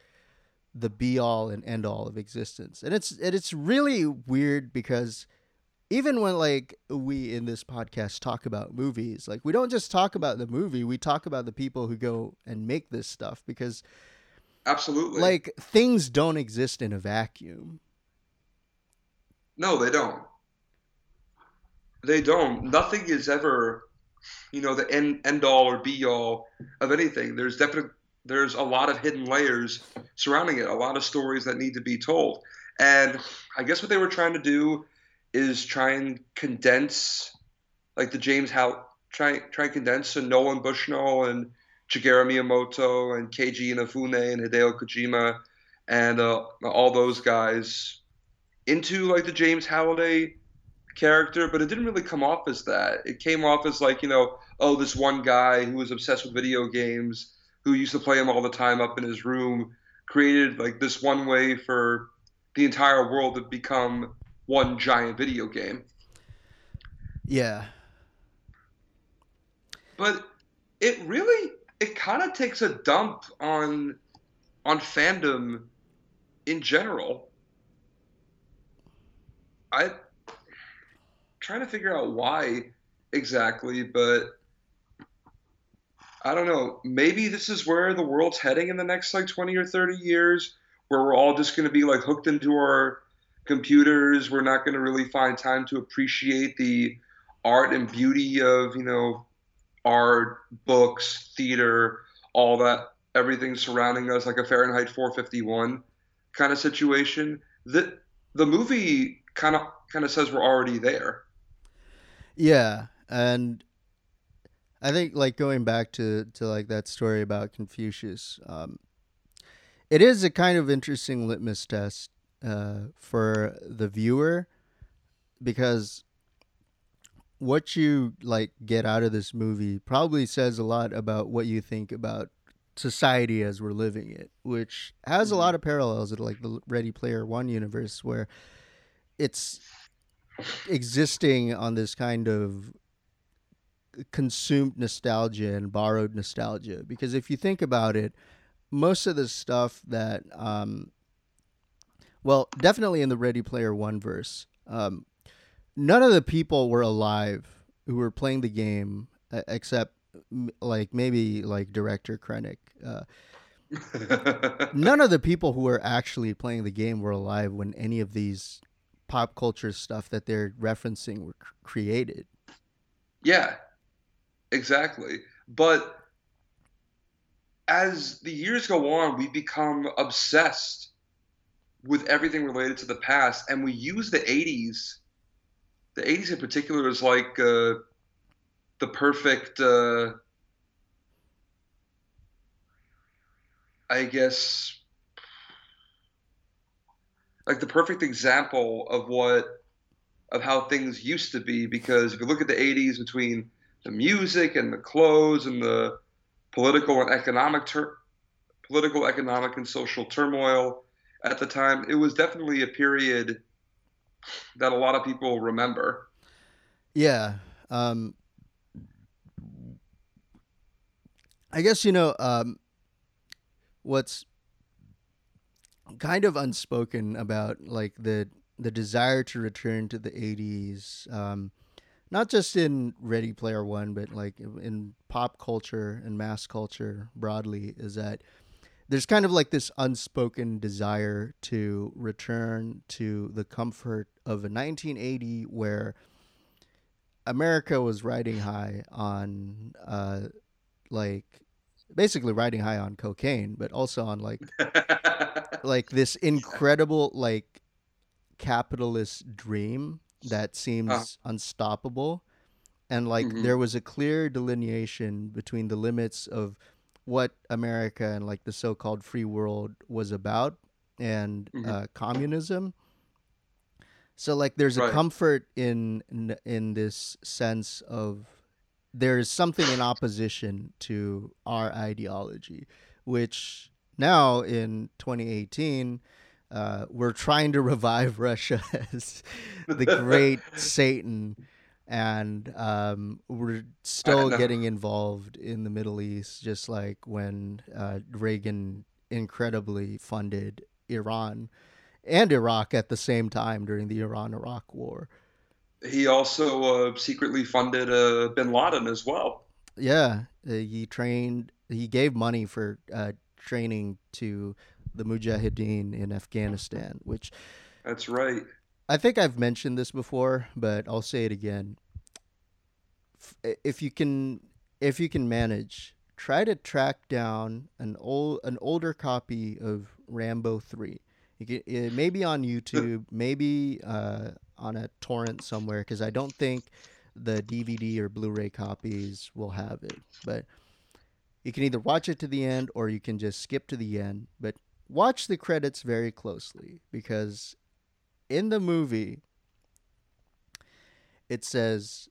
the be all and end all of existence. And it's and it's really weird because even when like we in this podcast talk about movies, like we don't just talk about the movie, we talk about the people who go and make this stuff because absolutely. like things don't exist in a vacuum. No, they don't. They don't. Nothing is ever, you know, the end end all or be all of anything. There's definitely there's a lot of hidden layers surrounding it, a lot of stories that need to be told. And I guess what they were trying to do is try and condense, like the James How try try and condense so Nolan Bushnell and Shigeru Miyamoto and Keiji Inafune and Hideo Kojima and uh, all those guys into like the James Halliday character, but it didn't really come off as that. It came off as like, you know, oh, this one guy who was obsessed with video games, who used to play them all the time up in his room, created like this one way for the entire world to become one giant video game. Yeah. But it really it kind of takes a dump on on fandom in general. I trying to figure out why exactly, but I don't know. Maybe this is where the world's heading in the next like 20 or 30 years, where we're all just going to be like hooked into our computers. We're not going to really find time to appreciate the art and beauty of, you know, art, books, theater, all that, everything surrounding us, like a Fahrenheit 451 kind of situation. That the movie kind of kind of says we're already there. Yeah, and I think like going back to to like that story about Confucius, um, it is a kind of interesting litmus test uh, for the viewer because what you like get out of this movie probably says a lot about what you think about society as we're living it, which has a lot mm-hmm. of parallels to like the Ready Player One universe, where it's existing on this kind of consumed nostalgia and borrowed nostalgia. Because if you think about it, most of the stuff that, um, well, definitely in the Ready Player One verse, um, none of the people were alive who were playing the game except like maybe like director Krennic. Uh, [LAUGHS] none of the people who were actually playing the game were alive when any of these pop culture stuff that they're referencing were created. Yeah, exactly. But as the years go on, we become obsessed with everything related to the past, and we use the 80s the 80s in particular is like uh, the perfect uh, i guess like the perfect example of what of how things used to be because if you look at the 80s between the music and the clothes and the political and economic ter- political economic and social turmoil at the time it was definitely a period that a lot of people remember. Yeah. Um, I guess, you know, um, what's kind of unspoken about like the the desire to return to the 80s um, not just in ready player one but like in pop culture and mass culture broadly is that there's kind of like this unspoken desire to return to the comfort of a 1980 where America was riding high on uh like basically riding high on cocaine but also on like [LAUGHS] like this incredible like capitalist dream that seems uh. unstoppable and like mm-hmm. there was a clear delineation between the limits of what America and like the so-called free world was about and mm-hmm. uh, communism. So like there's right. a comfort in, in in this sense of there's something in opposition to our ideology, which now in 2018 uh, we're trying to revive [LAUGHS] Russia as the great [LAUGHS] Satan and um, we're still getting involved in the Middle East, just like when uh, Reagan incredibly funded Iran and Iraq at the same time during the Iran-Iraq War. He also uh, secretly funded uh, Bin Laden as well. Yeah, uh, he trained. He gave money for uh, training to the Mujahideen in Afghanistan, which that's right I think I've mentioned this before, but I'll say it again. If you can, if you can manage, try to track down an old, an older copy of Rambo Three. You can, it may be on YouTube, [LAUGHS] maybe uh, on a torrent somewhere, because I don't think the DVD or Blu-ray copies will have it. But you can either watch it to the end or you can just skip to the end. But watch the credits very closely because in the movie it says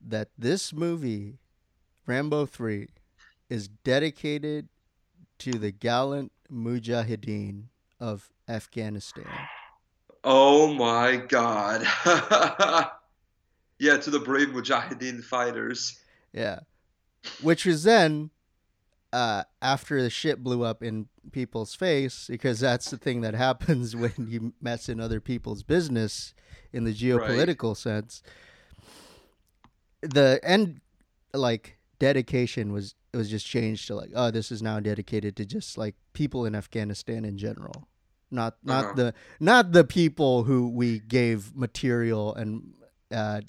that this movie Rambo 3 is dedicated to the gallant mujahideen of Afghanistan. Oh my God. [LAUGHS] yeah, to the brave Mujahideen fighters. Yeah. Which was then uh, after the shit blew up in people's face, because that's the thing that [LAUGHS] happens when you mess in other people's business in the geopolitical sense. The end, like dedication was it was just changed to like, oh, this is now dedicated to just like people in Afghanistan in general, not not Uh-huh. the not the people who we gave material and uh,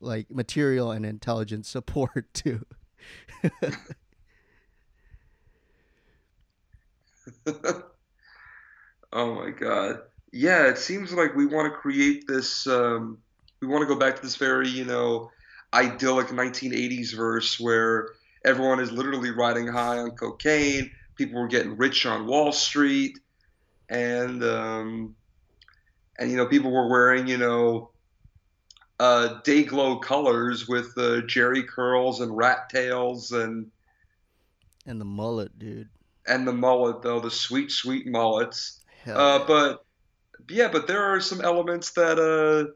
like material and intelligence support to. [LAUGHS] [LAUGHS] Oh my God. Yeah, it seems like we want to create this, um, we want to go back to this very, you know, idyllic 1980s verse where everyone is literally riding high on cocaine, people were getting rich on Wall Street, and um, and you know, people were wearing, you know, uh, day glow colors with uh, Jheri curls and rat tails and and the mullet, dude. And the mullet though, the sweet, sweet mullets. Hell Uh, but yeah, but there are some elements that uh,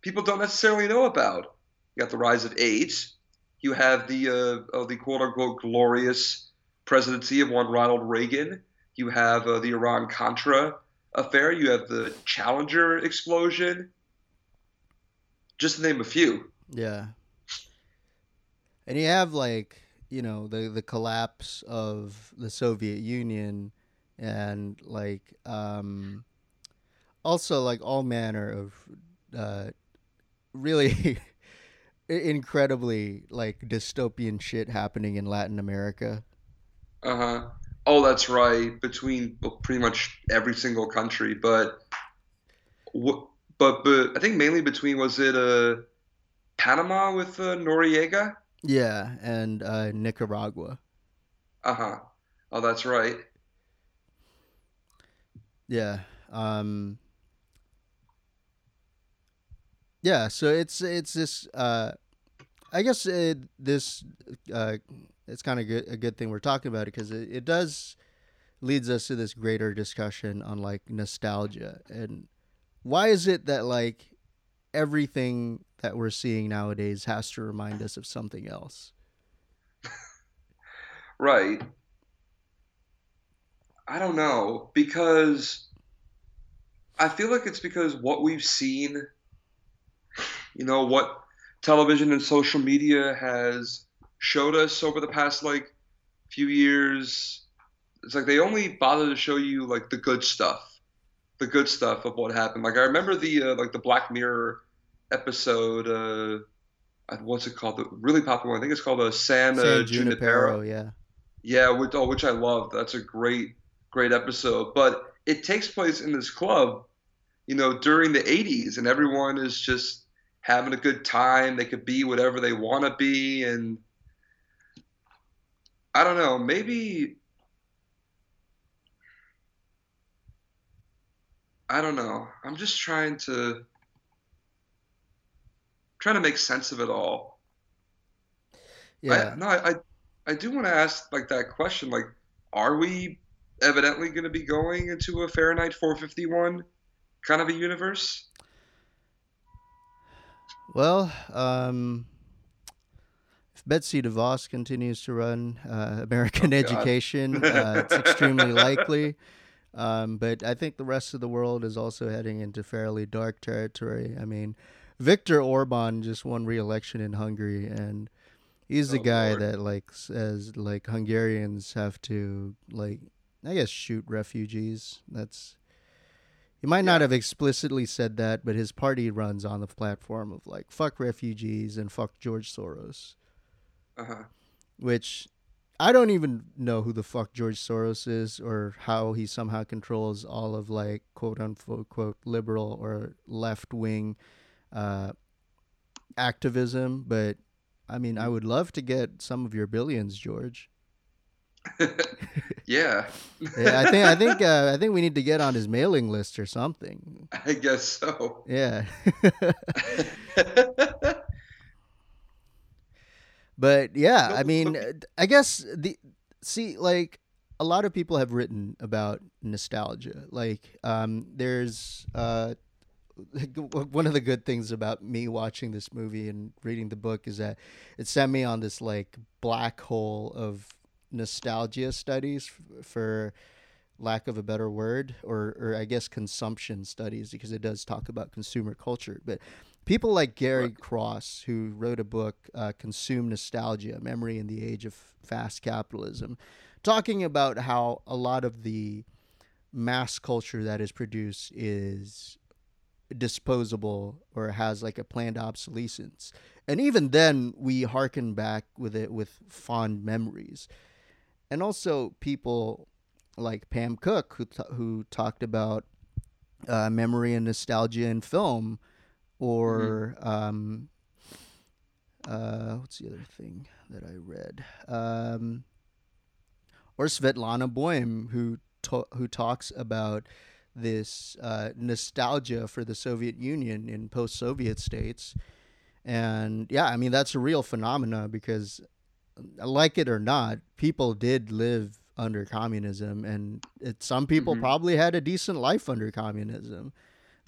people don't necessarily know about. You got the rise of AIDS. You have the uh, the quote unquote glorious presidency of one Ronald Reagan. You have uh, the Iran Contra affair. You have the Challenger explosion. Just to name a few. Yeah. And you have like, you know, the the collapse of the Soviet Union and like um also like all manner of uh really [LAUGHS] incredibly like dystopian shit happening in Latin America. Uh huh. Oh, that's right. Between pretty much every single country, but but but I think mainly between was it uh Panama with uh, Noriega? Yeah, and uh Nicaragua. Uh huh. Oh, that's right. Yeah. Um Yeah, so it's it's this uh I guess it, this uh it's kind of good a good thing we're talking about it because it, it does leads us to this greater discussion on like nostalgia and why is it that like everything that we're seeing nowadays has to remind us of something else? Right. I don't know because I feel like it's because what we've seen, you know, what television and social media has showed us over the past like few years. It's like they only bother to show you like the good stuff, the good stuff of what happened. Like I remember the uh, like the Black Mirror episode. Uh, what's it called? The really popular one. I think it's called uh, San, uh, San Junipero. Junipero, yeah. Yeah, which, oh, which I love. That's a great, great episode. But it takes place in this club, you know, during the 80s, and everyone is just having a good time. They could be whatever they want to be. And I don't know, maybe, I don't know. I'm just trying to, trying to make sense of it all. Yeah. I, no, I, I, do want to ask like that question. Like, are we evidently going to be going into a Fahrenheit 451 kind of a universe? Well, um, if Betsy DeVos continues to run uh, American Oh, education, [LAUGHS] uh, it's extremely likely. Um, but I think the rest of the world is also heading into fairly dark territory. I mean, Viktor Orban just won re-election in Hungary, and he's the Oh, guy Lord. that like says like Hungarians have to like I guess shoot refugees. That's He might not have explicitly said that, but his party runs on the platform of like fuck refugees and fuck George Soros, Uh-huh. which I don't even know who the fuck George Soros is or how he somehow controls all of like quote unquote quote liberal or left wing uh, activism, but I mean, I would love to get some of your billions, George. [LAUGHS] yeah, [LAUGHS] Yeah, I think I think uh, I think we need to get on his mailing list or something. I guess so. Yeah. [LAUGHS] But yeah, I mean, I guess the see like a lot of people have written about nostalgia. Like, um, there's uh, one of the good things about me watching this movie and reading the book is that it sent me on this like black hole of nostalgia studies for lack of a better word or or I guess consumption studies because it does talk about consumer culture. But people like Gary Cross who wrote a book uh, consume nostalgia memory in the age of fast capitalism talking about how a lot of the mass culture that is produced is disposable or has like a planned obsolescence. And even then we hearken back with it with fond memories. And also people like Pam Cook who t- who talked about uh, memory and nostalgia in film or um, uh, what's the other thing that I read? Um, or Svetlana Boym who to- who talks about this uh, nostalgia for the Soviet Union in post-Soviet states, and yeah, I mean that's a real phenomena because, like it or not, people did live under communism, and it, some people Mhm. probably had a decent life under communism.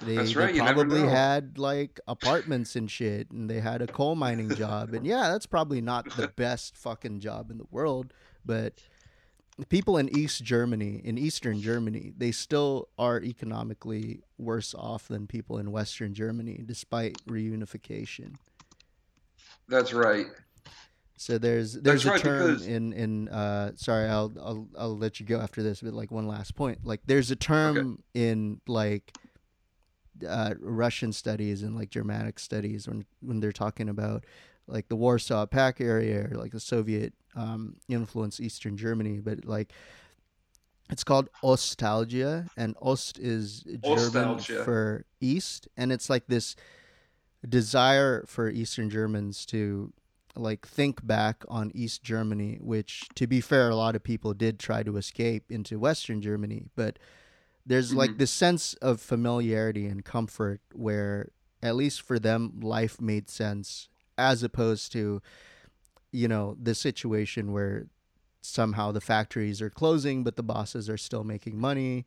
They, That's they right, you probably had like apartments and shit, and they had a coal mining job, and yeah, that's probably not the best fucking job in the world, but people in East Germany, in Eastern Germany, they still are economically worse off than people in Western Germany, despite reunification. That's right. So there's there's That's a right, term because- in in uh sorry I'll I'll I'll let you go after this but like one last point like there's a term in like uh Russian studies and like Germanic studies when when they're talking about like the Warsaw Pact area or like the Soviet um influenced Eastern Germany but like it's called ostalgia and ost is German Ostalgia. for east and it's like this desire for Eastern Germans to like think back on East Germany, which to be fair, a lot of people did try to escape into Western Germany, but there's like Mhm. this sense of familiarity and comfort where at least for them life made sense as opposed to you know the situation where somehow the factories are closing but the bosses are still making money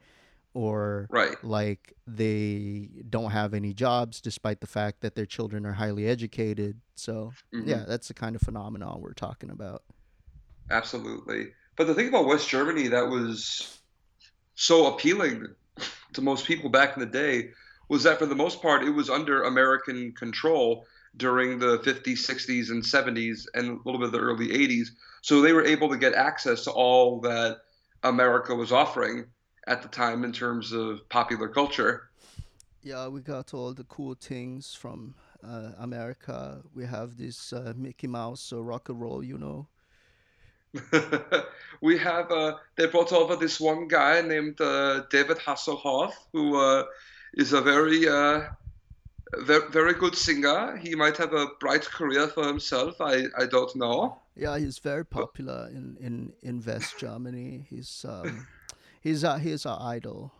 or Right. like they don't have any jobs despite the fact that their children are highly educated so Mhm. yeah that's the kind of phenomenon we're talking about Absolutely. But the thing about West Germany that was so appealing to most people back in the day was that for the most part it was under American control during the 50s, 60s, and 70s, and a little bit of the early 80s. So they were able to get access to all that America was offering at the time in terms of popular culture. yeah we got all the cool things from uh, america we have this uh, mickey mouse or rock and roll you know [LAUGHS] we have uh, they brought over this one guy named uh, David Hasselhoff, who uh, is a very uh, very very good singer. He might have a bright career for himself. I, I don't know. yeah he's very popular in in in west germany he's um he's uh he's our idol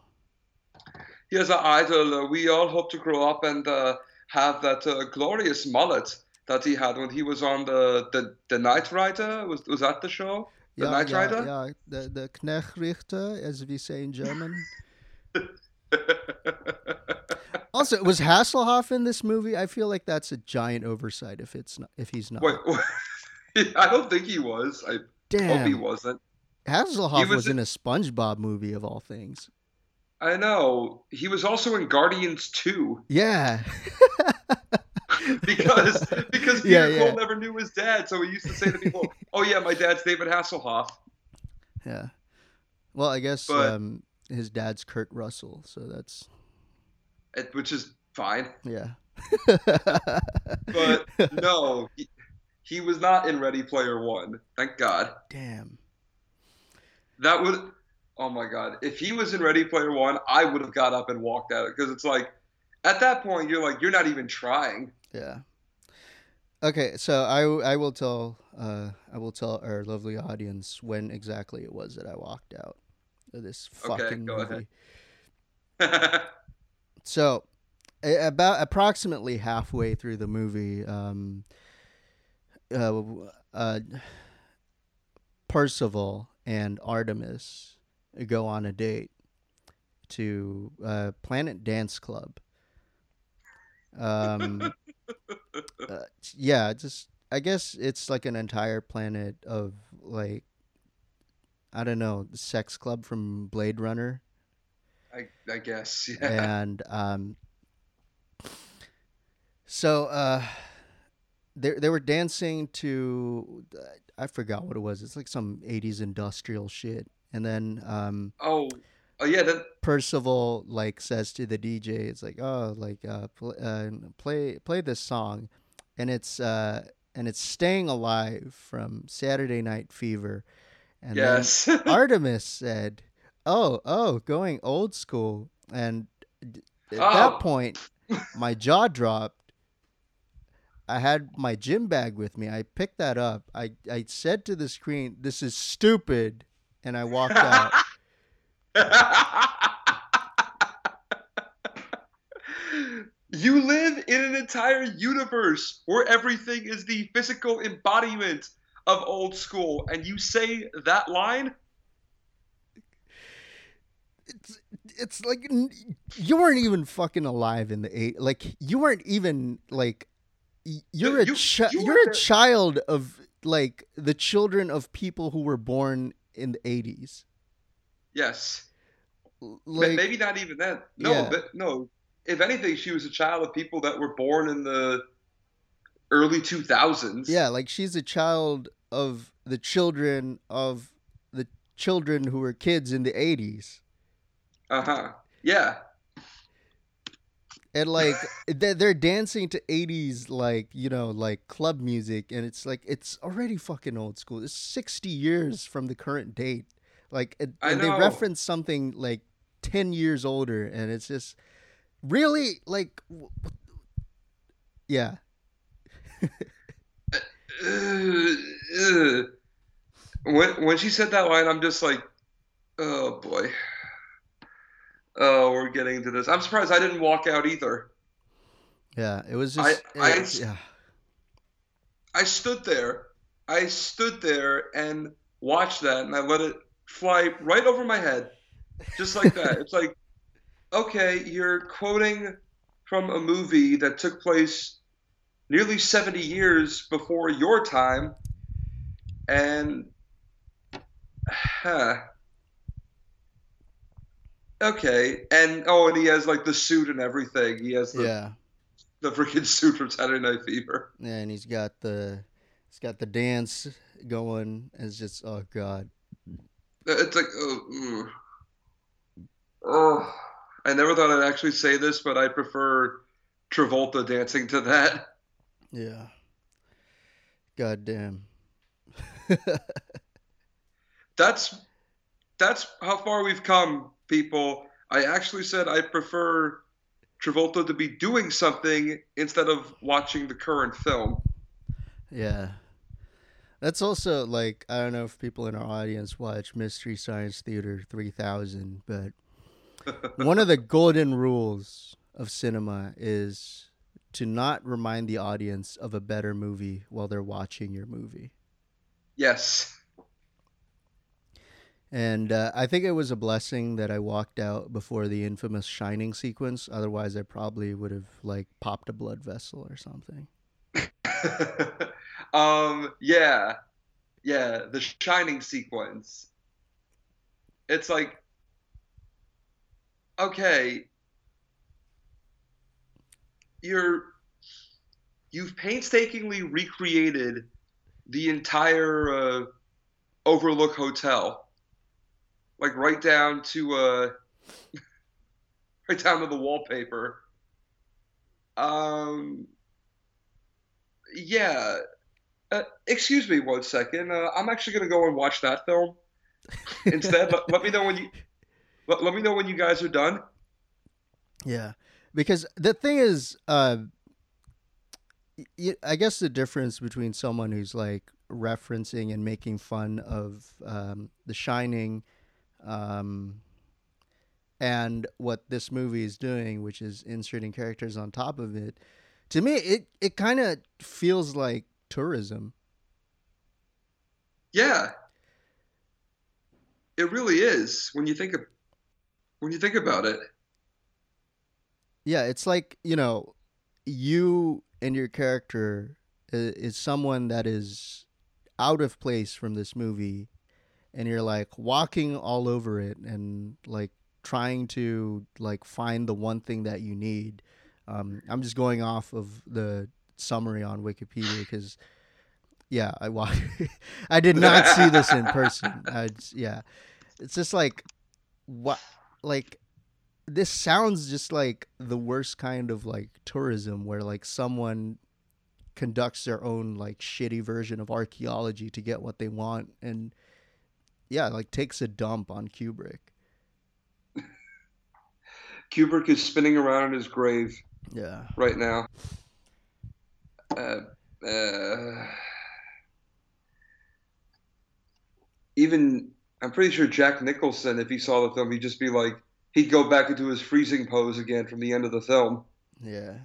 He is an idol. Uh, we all hope to grow up and uh, have that uh, glorious mullet that he had when he was on the the, the Knight Rider. Was was that the show? The yeah, Knight yeah, Rider? yeah, the the Knechrichter, as we say in German. [LAUGHS] Also, was Hasselhoff in this movie? I feel like that's a giant oversight if it's not, if he's not. Wait, [LAUGHS] I don't think he was. I hope he wasn't. Hasselhoff He was was in a SpongeBob movie of all things. I know. He was also in Guardians 2 Yeah, [LAUGHS] because because [LAUGHS] Peter Yeah, yeah. Quill never knew his dad, so he used to say to people, "Oh yeah, my dad's David Hasselhoff." yeah. Well, I guess But- um, his dad's Kurt Russell, so that's which is fine. Yeah. [LAUGHS] but [LAUGHS] no, he, he was not in Ready Player One. Thank God. Damn. That would. Oh my God! If he was in Ready Player One, I would have got up and walked out because it's like, at that point, you're like, you're not even trying. Yeah. Okay, so I, I will tell uh, I will tell our lovely audience when exactly it was that I walked out of this fucking okay, movie. [LAUGHS] So, a- about approximately halfway through the movie, um, uh, uh, Percival and Artemis go on a date to uh, Planet Dance Club. Um, [LAUGHS] uh, yeah, just I guess it's like an entire planet of like I don't know, the sex club from Blade Runner I, I guess. [LAUGHS] Yeah. and um, so uh, they they were dancing to I forgot what it was. It's like some '80s industrial shit. And then um, Oh, oh yeah. That Percival like says to the DJ, "It's like oh like uh, pl- uh, play play this song," and it's uh, and it's "Staying Alive" from Saturday Night Fever. And then yes. [LAUGHS] Artemis said, "Oh, oh, going old school." And at Oh. that point, [LAUGHS] my jaw dropped. I had my gym bag with me. I picked that up. I, I said to the screen, "This is stupid," and I walked out. [LAUGHS] you live in an entire universe where everything is the physical embodiment of old school, and you say that line? It's it's like n- you weren't even fucking alive in the eight. Like you weren't even like you're a You- chi- you you're were- a child of like the children of people who were born in the eighties. Yes. Like Maybe not even that. No, Yeah. but no. If anything, she was a child of people that were born in the early 2000s. Yeah, like she's a child of the children of the children who were kids in the 80s. Uh huh. Yeah. And like [LAUGHS] they're, dancing to 80s like, you know, like club music and it's like it's already fucking old school. It's 60 years from the current date. Like and, they reference something like 10 years older and it's just really like yeah. Ugh, [LAUGHS] ugh. When when she said that line, I'm just like, oh boy. Oh, we're getting into this. I'm surprised I didn't walk out either. Yeah, it was I- just I- yeah. I stood there. I stood there and watched that, and I let it fly right over my head, just like that. [LAUGHS] it's like, okay, you're quoting from a movie that took place nearly 70 years before your time, and [SIGHS] huh. Okay, and oh, and he has like the suit and everything. He has the, Yeah. the freaking [LAUGHS] suit from Saturday Night Fever. Yeah, and he's got the he's got the dance going. It's just oh god. Uh, it's like, oh, oh, I never thought I'd actually say this, but I prefer Travolta dancing to that. Yeah. God damn. [LAUGHS] That's that's how far we've come, people. I actually said I prefer Travolta to be doing something instead of watching the current film. yeah. That's also like I don't know if people in our audience watch Mystery Science Theater 3000, but [LAUGHS] one of the golden rules of cinema is to not remind the audience of a better movie while they're watching your movie. Yes. And uh, I think it was a blessing that I walked out before the infamous Shining sequence. Otherwise, I probably would have like popped a blood vessel or something. [LAUGHS] um, yeah, yeah, the shining sequence. It's like, okay, you're you've painstakingly recreated the entire uh, Overlook Hotel, like right down to uh, [LAUGHS] right down to the wallpaper. Um, yeah. Uh, excuse me one second. Uh, I'm actually gonna go and watch that film [LAUGHS] instead. let, let me know when you let, let me know when you guys are done. Yeah, because the thing is, uh, I guess the difference between someone who's like referencing and making fun of um, The Shining, um, and what this movie is doing, which is inserting characters on top of it, to me, it it kind of feels like tourism. Yeah, it really is when you think of when you think about it. Yeah, it's like you know, you and your character is someone that is out of place from this movie, and you're like walking all over it and like trying to like find the one thing that you need. Um, I'm just going off of the summary on Wikipedia because, yeah, I wa- [LAUGHS] I did not see this in person. I yeah, it's just like what like this sounds just like the worst kind of like tourism where like someone conducts their own like shitty version of archaeology to get what they want and yeah like takes a dump on kubrick Kubrick is spinning around in his grave yeah right now. Uh, uh, even I'm pretty sure Jack Nicholson, if he saw the film, he'd just be like, he'd go back into his freezing pose again from the end of the film, yeah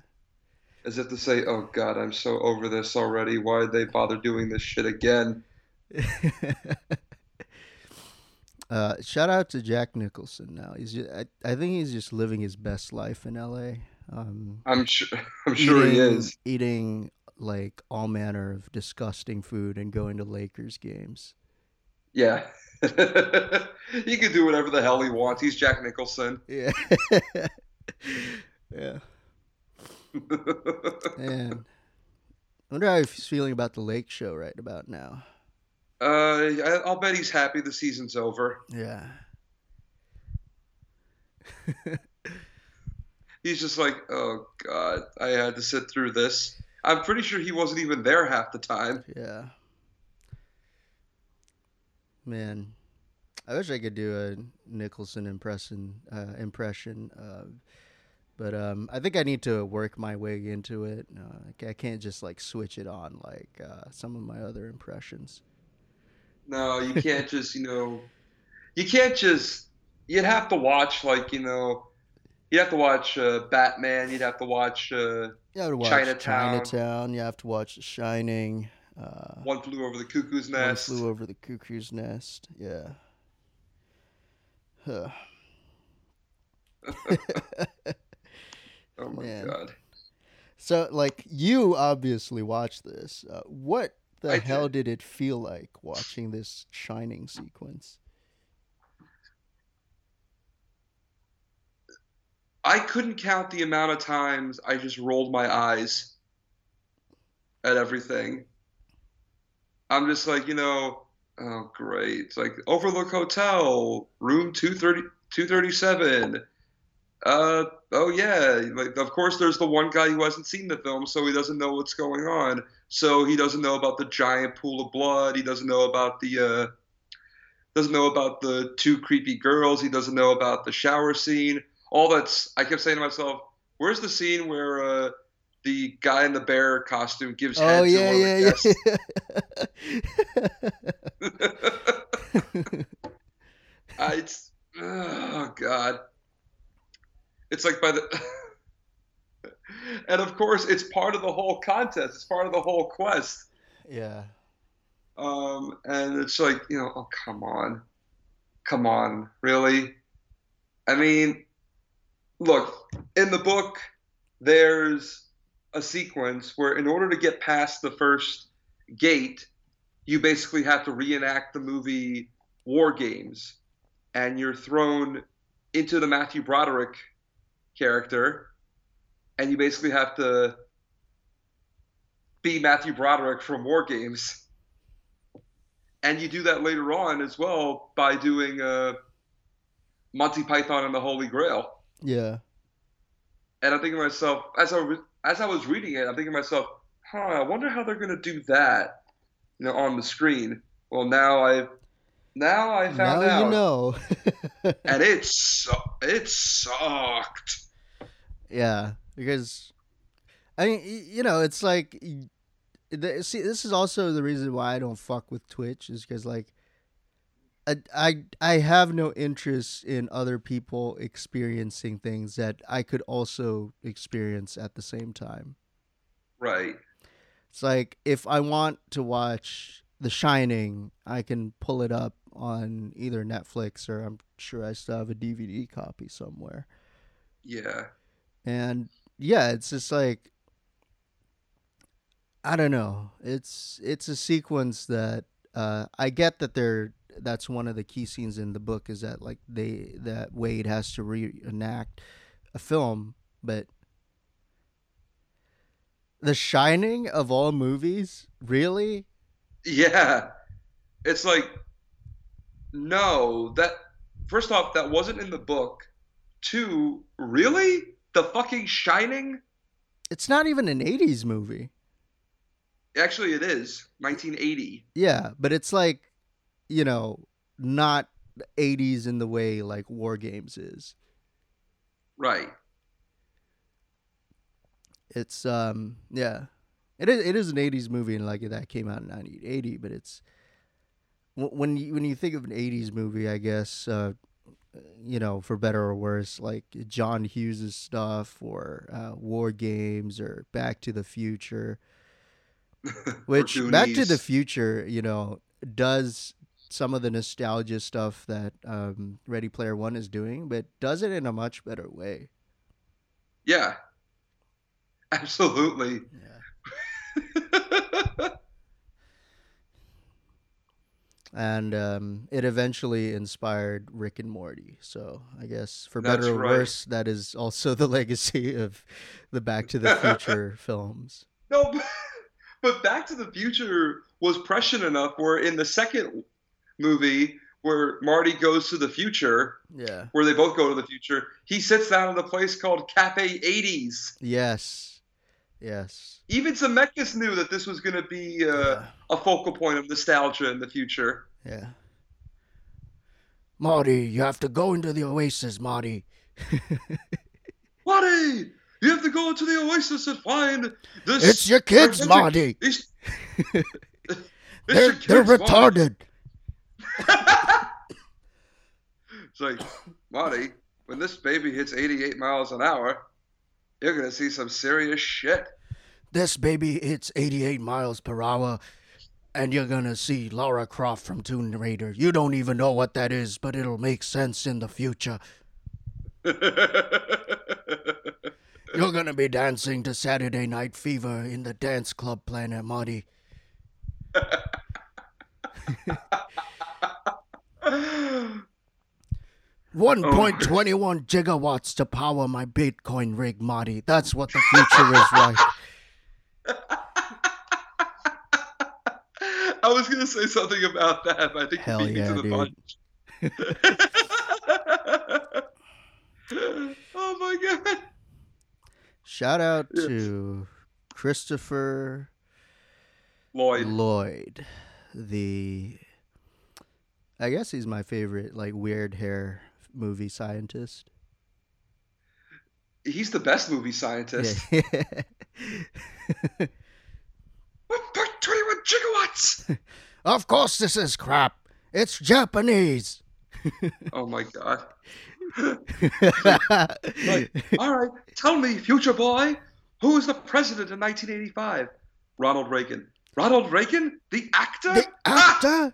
as if to say, "Oh God, I'm so over this already. Why did they bother doing this shit again?" [LAUGHS] uh shout out to jack nicholson now he's just, I, I think he's just living his best life in la um I'm sure, [LAUGHS] I'm sure he is. eating like all manner of disgusting food and going to lakers games Yeah. [LAUGHS] he can do whatever the hell he wants. He's Jack Nicholson. [LAUGHS] yeah yeah Man, I wonder how he's feeling about the Lake Show right about now. Uh, I'll bet he's happy the season's over. Yeah. [LAUGHS] He's just like, oh God, I had to sit through this. I'm pretty sure he wasn't even there half the time. Yeah. Man, I wish I could do a Nicholson impression. Uh, impression, uh, but um, I think I need to work my way into it. Uh, I I can't just like switch it on like uh, some of my other impressions. No, you can't just, you know, you can't just. You'd have to watch like, you know, you'd have to watch uh, Batman. You'd have to watch uh, You have to watch Chinatown. Chinatown. You have to watch The Shining. Uh, One Flew Over the Cuckoo's nest. One flew over the cuckoo's nest. Yeah. Huh. [LAUGHS] Oh my Man. God. So, like, you obviously watched this. Uh, what the I hell did it feel like watching this shining sequence? I couldn't count the amount of times I just rolled my eyes at everything. I'm just like, you know, oh great. It's like Overlook Hotel, room 230, 237. Uh oh yeah, like of course there's the one guy who hasn't seen the film so he doesn't know what's going on. So he doesn't know about the giant pool of blood, he doesn't know about the uh doesn't know about the two creepy girls, he doesn't know about the shower scene. All that's I kept saying to myself, where's the scene where uh, the guy in the bear costume gives head Oh, to yeah, one yeah, yeah. [LAUGHS] [LAUGHS] I, it's oh god, it's like by the [LAUGHS] and of course it's part of the whole contest. It's part of the whole quest. yeah. Um, and it's like you know, oh come on, come on, really? I mean, look in the book. There's a sequence where, in order to get past the first gate, you basically have to reenact the movie War Games, and you're thrown into the Matthew Broderick character, and you basically have to be Matthew Broderick from War Games. And you do that later on as well by doing uh, Monty Python and the Holy Grail. Yeah. And I'm thinking to myself, as I was as I was reading it, I'm thinking to myself, huh, I wonder how they're going to do that, you know, on the screen. Well, now I've now I found now out, you know. and it [LAUGHS] su- it sucked. yeah, because I mean, you know, it's like see, this is also the reason why I don't fuck with Twitch is because like. I, I I have no interest in other people experiencing things that I could also experience at the same time. Right. It's like if I want to watch The Shining, I can pull it up on either Netflix or I'm sure I still have a DVD copy somewhere. Yeah. And yeah, it's just like I don't know. It's it's a sequence that uh, I get that they're that's one of the key scenes in the book is that like they that Wade has to reenact a film, but The Shining of all movies, really? Yeah. It's like, no, that, first off, that wasn't in the book. Two, really? The fucking Shining? It's not even an '80s movie. Actually, it is. 1980. Yeah, but it's like, you know, not 80s in the way like War Games is. Right. It's um yeah. It is it is an 80s movie and like that came out in 1980, but it's when you when you think of an 80s movie, I guess uh you know, for better or worse, like John Hughes' stuff or uh, War Games or Back to the Future, [LAUGHS] which Back to the Future, you know, does some of the nostalgia stuff that um, Ready Player One is doing, but does it in a much better way. Yeah. Absolutely. Yeah. And um, it eventually inspired Rick and Morty. So I guess for That's better or right. worse, that is also the [LAUGHS] legacy of the Back to the [LAUGHS] Future films. no, but, but Back to the Future was prescient enough where in the second movie, where Marty goes to the future, Yeah. where they both go to the future, he sits down at a place called Cafe 80s. Yes. Yes. Even Zemeckis knew that this was going to be uh, Yeah. a focal point of nostalgia in the future. Yeah. Marty, you have to go into the oasis, Marty. [LAUGHS] Marty, you have to go to the Oasis and find this. It's your kids, Marty. It's, [LAUGHS] it's They're, they're kids, Marty. retarded. [LAUGHS] It's like, Marty, when this baby hits 88 miles an hour, you're to see some serious shit. This baby hits 88 miles per hour, and you're gonna see Laura Croft from Tomb Raider. You don't even know what that is, but it'll make sense in the future. [LAUGHS] You're gonna be dancing to Saturday Night Fever in the dance club Planet Marty. [LAUGHS] [LAUGHS] 1.21 gigawatts to power my Bitcoin rig, Marty. That's what the future is like. [LAUGHS] I was going to say something about that, but I think Hell you beat me yeah, to the punch. [LAUGHS] oh my god. Shout out Yes. to Christopher Lloyd. Lloyd, the I guess he's my favorite like weird hair movie scientist. He's the best movie scientist. Yeah. [LAUGHS] 1.21 gigawatts. [LAUGHS] of course this is crap. It's Japanese. [LAUGHS] Oh my god. Like, all right, tell me, future boy, who was the president in 1985? Ronald Reagan. Ronald Reagan, the actor? the Ah!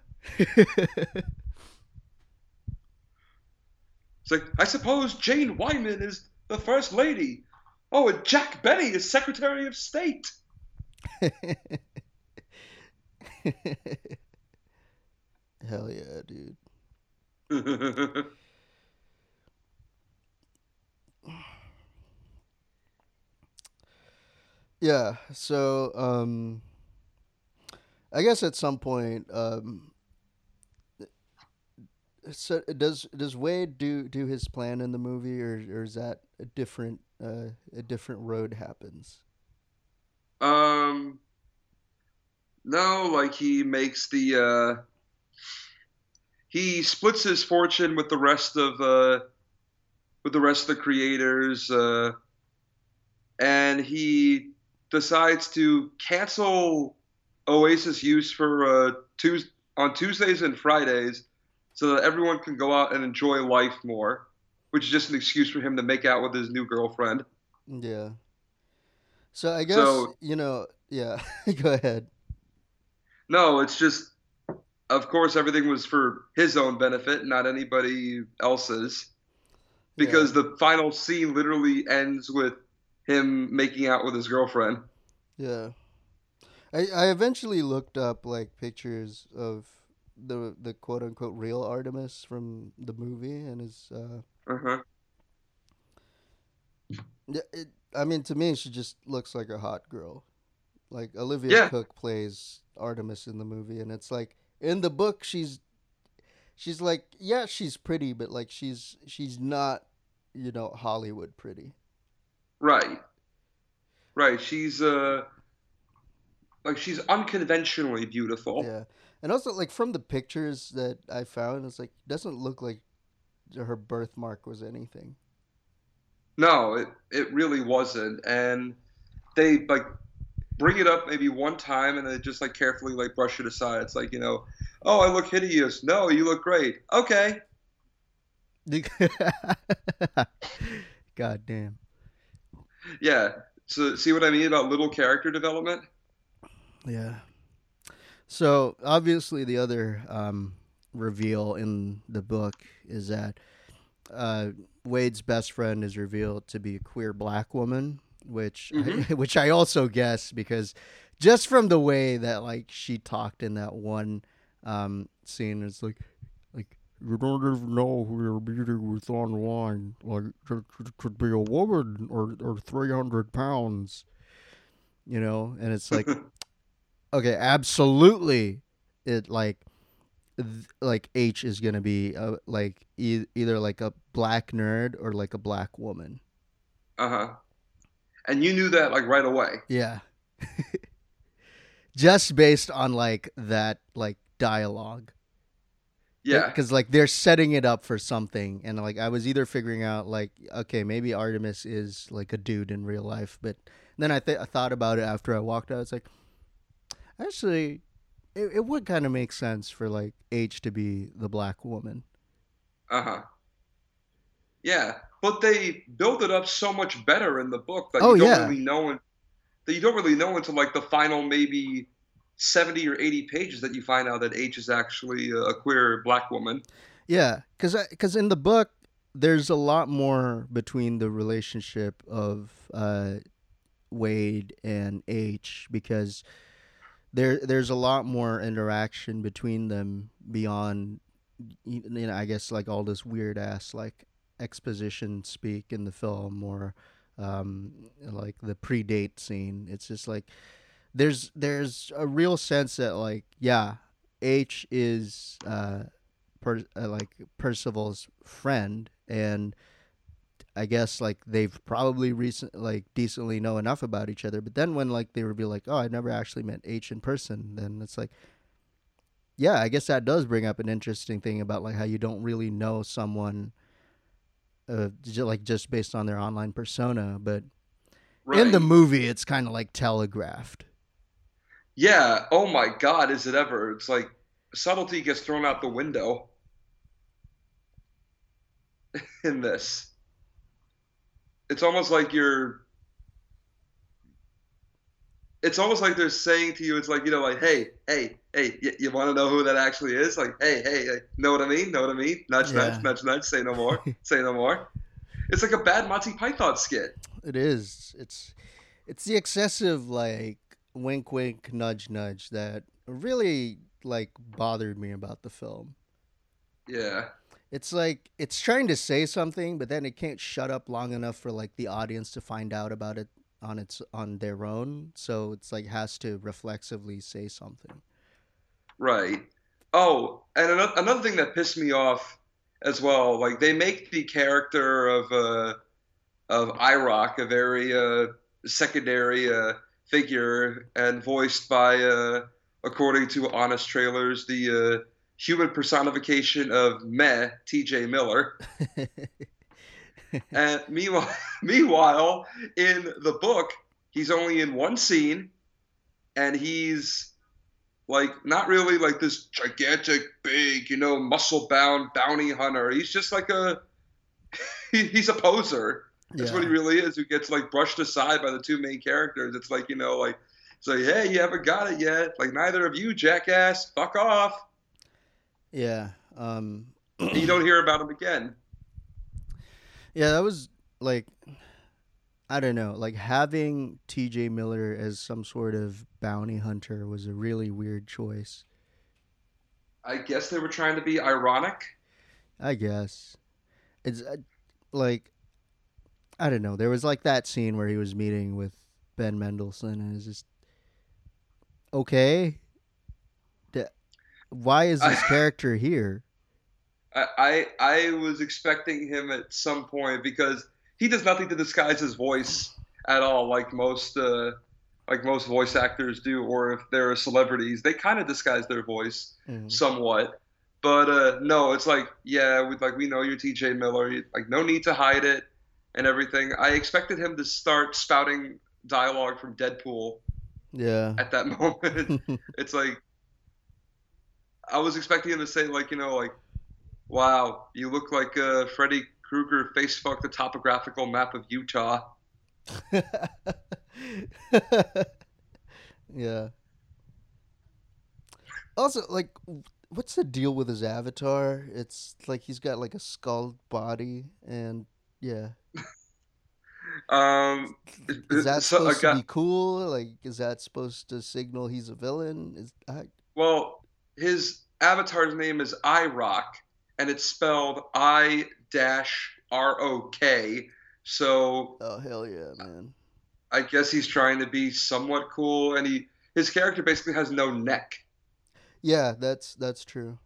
It's like, I suppose Jane Wyman is the first lady. Oh, and Jack Benny is Secretary of State. [LAUGHS] Hell yeah, dude. [LAUGHS] Yeah, so um I guess at some point um so does does Wade do do his plan in the movie or or is that a different uh a different road happens? Um, no, like he makes the uh, he splits his fortune with the rest of uh, with the rest of the creators, uh, and he decides to cancel Oasis use for uh, Tues on Tuesdays and Fridays, so that everyone can go out and enjoy life more, which is just an excuse for him to make out with his new girlfriend. Yeah. So I guess So you know. Yeah. [LAUGHS] Go ahead. no, it's just, of course, everything was for his own benefit, not anybody else's. Yeah. because the final scene literally ends with him making out with his girlfriend. Yeah. I I eventually looked up like pictures of the the quote unquote real Artemis from the movie and his uh Uh-huh. yeah, it, I mean to me she just looks like a hot girl. Like Olivia Yeah, Cooke plays Artemis in the movie and it's like in the book she's she's like yeah, she's pretty but like she's she's not, you know, Hollywood pretty. right. Right. She's uh like she's unconventionally beautiful. Yeah. And also like from the pictures that I found it's like doesn't look like her birthmark was anything. No, it it really wasn't. And they like bring it up maybe one time and they just like carefully like brush it aside. It's like, you know, oh, I look hideous. No, you look great. Okay. [LAUGHS] God damn. Yeah. So see what I mean about little character development? Yeah. So obviously, the other um, reveal in the book is that uh, Wade's best friend is revealed to be a queer black woman, which hmm I, [LAUGHS] which I also guess because just from the way that like she talked in that one um, scene, it's like like you don't even know who you're meeting with online. Like it could could be a woman or or three hundred pounds, you know, and it's like [LAUGHS] okay, absolutely, it like th- like Aech is gonna be uh, like e- either like a black nerd or like a black woman. Uh-huh. And you knew that like right away. Yeah, [LAUGHS] just based on like that like dialogue. Yeah. Because like they're setting it up for something, and like I was either figuring out like okay maybe Artemis is like a dude in real life, but then I th- I thought about it after I walked out. It's like actually it, it would kind of make sense for like Aech to be the black woman. Uh-huh. Yeah. But they build it up so much better in the book that Oh you don't yeah, really know un- that you don't really know until like the final maybe 70 or 80 pages that you find out that Aech is actually a queer black woman. yeah, because because in the book there's a lot more between the relationship of uh, Wade and Aech because there there's a lot more interaction between them beyond you know I guess like all this weird ass like exposition speak in the film or um like the pre-date scene. It's just like there's there's a real sense that like yeah Aech is uh, per, uh like Percival's friend and I guess like they've probably recent like decently know enough about each other. But then when like they reveal like, oh, I never actually met Aech in person, then it's like, yeah, I guess that does bring up an interesting thing about like how you don't really know someone, uh, like just based on their online persona. But in the movie, it's kind of like telegraphed. Yeah. Oh my God, is it ever? It's like subtlety gets thrown out the window [LAUGHS] in this. It's almost like you're it's almost like they're saying to you, it's like, you know, like, hey, hey, hey, you, you want to know who that actually is? Like, hey, hey, hey, know what I mean? Know what I mean? Nudge, Yeah, nudge, nudge, nudge, say no [LAUGHS] more, say no more. It's like a bad Monty Python skit. it is. It's it's the excessive like wink, wink, nudge, nudge that really like bothered me about the film. Yeah. It's like it's trying to say something, but then it can't shut up long enough for like the audience to find out about it on its on their own. So it's like has to reflexively say something. Right. Oh, and another, another thing that pissed me off as well, like they make the character of uh of IROC a very uh secondary uh figure and voiced by, uh, according to Honest Trailers, the uh, human personification of Meh, T.J. Miller. [LAUGHS] and meanwhile, [LAUGHS] meanwhile, in the book, he's only in one scene, and he's like not really like this gigantic, big, you know, muscle-bound bounty hunter. He's just like a [LAUGHS] he's a poser. That's yeah. what he really is. Who gets like brushed aside by the two main characters. It's like you know, like it's like, hey, you haven't got it yet. Like neither of you, jackass. Fuck off. Yeah. Um. you don't hear about him again. Yeah, that was like I don't know, like having TJ Miller as some sort of bounty hunter was a really weird choice. I guess they were trying to be ironic. I guess. It's uh, like I don't know. There was like that scene where he was meeting with Ben Mendelsohn and it's just okay. Why is this [LAUGHS] character here? I I was expecting him at some point because he does nothing to disguise his voice at all, like most uh, like most voice actors do, or if they're celebrities, they kind of disguise their voice mm. somewhat. But uh, no, it's like yeah, we like we know you're T.J. Miller, like no need to hide it and everything. I expected him to start spouting dialogue from Deadpool. Yeah. At that [LAUGHS] moment, [LAUGHS] it's like I was expecting him to say like you know like Wow, you look like uh, Freddy Krueger face fucked the topographical map of Utah. [LAUGHS] yeah. Also, like, what's the deal with his avatar? It's like he's got like a skull body, and yeah. [LAUGHS] um, is that so, supposed got, to be cool? Like, is that supposed to signal he's a villain? Is I... well, his avatar's name is I Rock, and it's spelled I dash R O K. So Oh hell yeah, man. I guess he's trying to be somewhat cool and he his character basically has no neck. Yeah, that's that's true.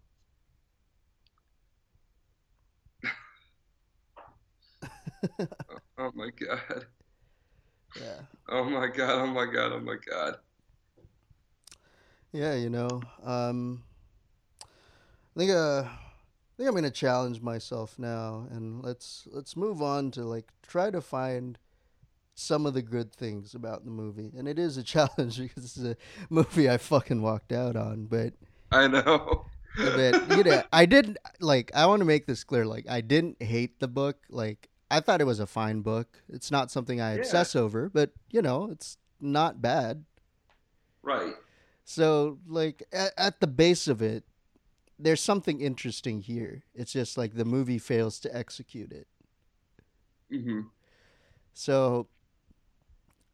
[LAUGHS] Oh, oh my god. Yeah. Oh my god, oh my god, oh my god. Yeah, you know, um I think uh think I'm gonna challenge myself now, and let's let's move on to like try to find some of the good things about the movie. And it is a [LAUGHS] challenge because it's a movie I fucking walked out on. But I know. but you know, I didn't like. I want to make this clear. Like, I didn't hate the book. Like, I thought it was a fine book. It's not something I obsess yeah. over, but you know, it's not bad. Right. So, like, at, at the base of it, there's something interesting here. It's just like the movie fails to execute it. Mm-hmm. So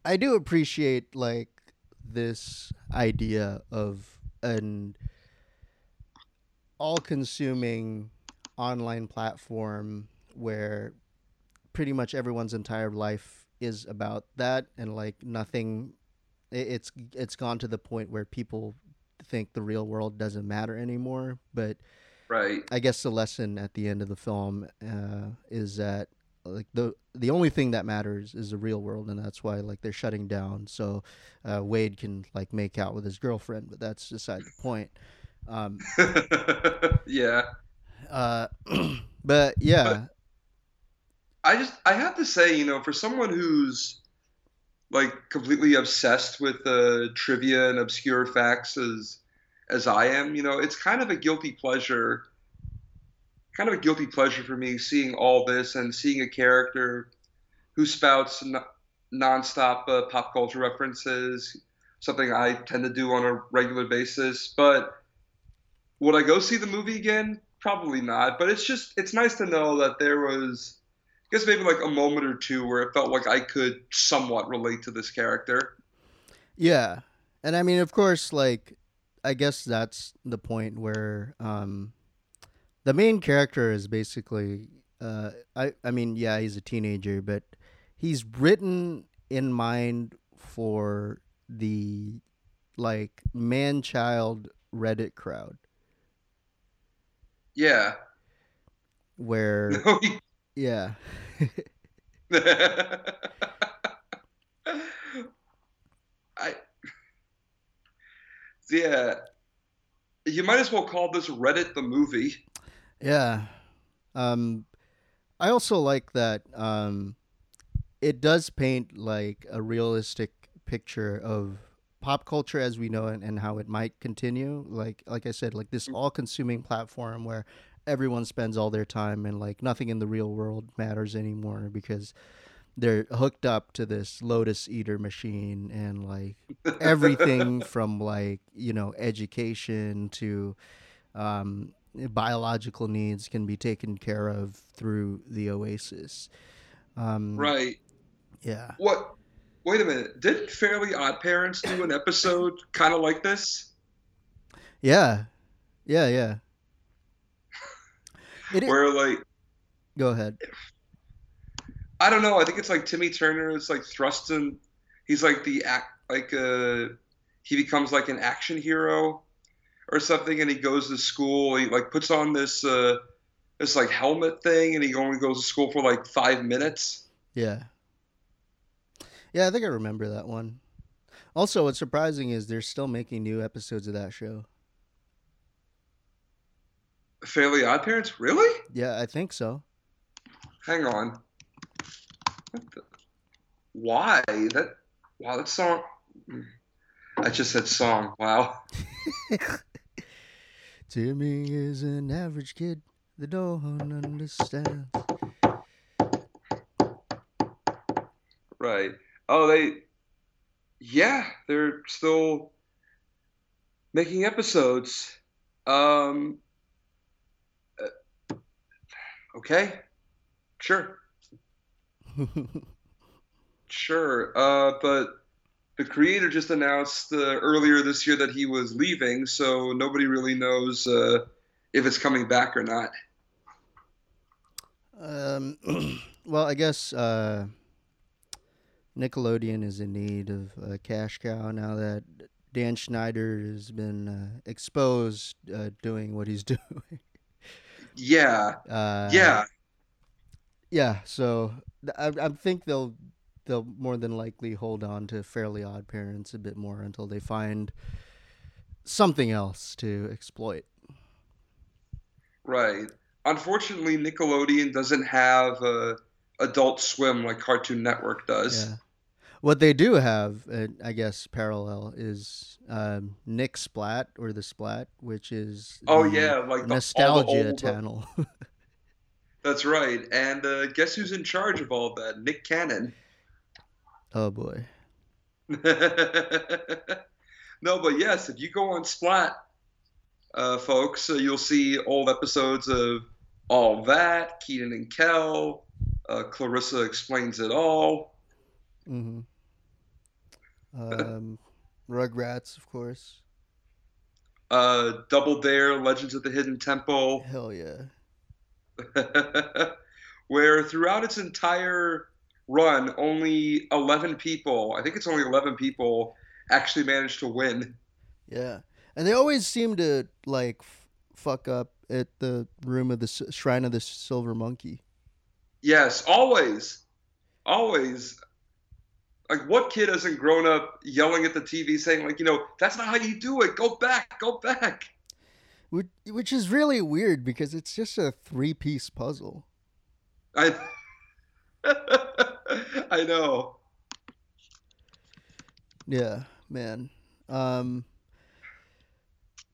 I do appreciate like this idea of an all-consuming online platform where pretty much everyone's entire life is about that and like nothing it's it's gone to the point where people think the real world doesn't matter anymore. But right, I guess the lesson at the end of the film uh, is that like the the only thing that matters is the real world, and that's why like they're shutting down so uh, Wade can like make out with his girlfriend. But that's beside the point. Um, [LAUGHS] yeah. Uh, [CLEARS THROAT] but yeah. But I just I have to say, you know, for someone who's like completely obsessed with uh, trivia and obscure facts as as I am, you know, it's kind of a guilty pleasure, kind of a guilty pleasure for me seeing all this and seeing a character who spouts n- nonstop uh, pop culture references, something I tend to do on a regular basis. But would I go see the movie again? Probably not. But it's just it's nice to know that there was I guess maybe like a moment or two where it felt like I could somewhat relate to this character. Yeah. And I mean, of course, like, I guess that's the point where um, the main character is basically, uh, I, I mean, yeah, he's a teenager, but he's written in mind for the, like, man child Reddit crowd. Yeah. Where. [LAUGHS] No, he, yeah. [LAUGHS] I yeah, you might as well call this Reddit the movie. Yeah. Um, I also like that um, it does paint like a realistic picture of pop culture as we know it and how it might continue. Like like I said, like this all consuming platform where everyone spends all their time and like nothing in the real world matters anymore because they're hooked up to this lotus eater machine and like everything [LAUGHS] from like you know education to um, biological needs can be taken care of through the oasis um, Right. yeah What? Wait a minute. Didn't Fairly Odd Parents do an episode kind of like this? yeah yeah yeah it is, Where like go ahead I don't know. I think it's like Timmy Turner is like thrust in. He's like the act like uh he becomes like an action hero or something, and he goes to school. He like puts on this uh this like helmet thing, and he only goes to school for like five minutes. yeah yeah i think i remember that one also what's surprising is they're still making new episodes of that show Fairly Odd Parents, really? yeah i think so Hang on. What the? Why that? Wow, that song. I just said song. Wow. [LAUGHS] Timmy is an average kid that don't understand. Right. Oh, they. Yeah, they're still making episodes. Um. Okay. Sure. [LAUGHS] Sure. Uh, but the creator just announced uh, earlier this year that he was leaving, so nobody really knows uh, if it's coming back or not. um, [CLEARS THROAT] well, I guess uh, Nickelodeon is in need of a cash cow now that Dan Schneider has been uh, exposed uh, doing what he's [LAUGHS] doing. Yeah. Uh, Yeah. yeah. So I, I think they'll they'll more than likely hold on to Fairly Odd Parents a bit more until they find something else to exploit. Right. Unfortunately, Nickelodeon doesn't have uh, Adult Swim like Cartoon Network does. Yeah. What they do have, uh, I guess, parallel is um, Nick Splat or the Splat, which is Oh the yeah, like the, the nostalgia old- channel. [LAUGHS] That's right. And uh, guess who's in charge of all that? Nick Cannon. oh boy. [LAUGHS] no, but yes, if you go on Splat, uh, folks, uh, you'll see old episodes of all that, Kenan and Kel, uh, Clarissa explains it all. Hmm Um, [COUGHS] Rugrats, of course. Uh, Double Dare, Legends of the Hidden Temple. Hell yeah. [LAUGHS] where throughout its entire run, only 11 people, I think it's only 11 people, actually managed to win. Yeah, and they always seem to like f- fuck up at the room of the S- shrine of the silver monkey. Yes, always. Always. Like, what kid hasn't grown up yelling at the TV saying, like, you know, that's not how you do it. Go back, go back. Which, which is really weird because it's just a three piece puzzle. I, [LAUGHS] I know. Yeah, man. Um,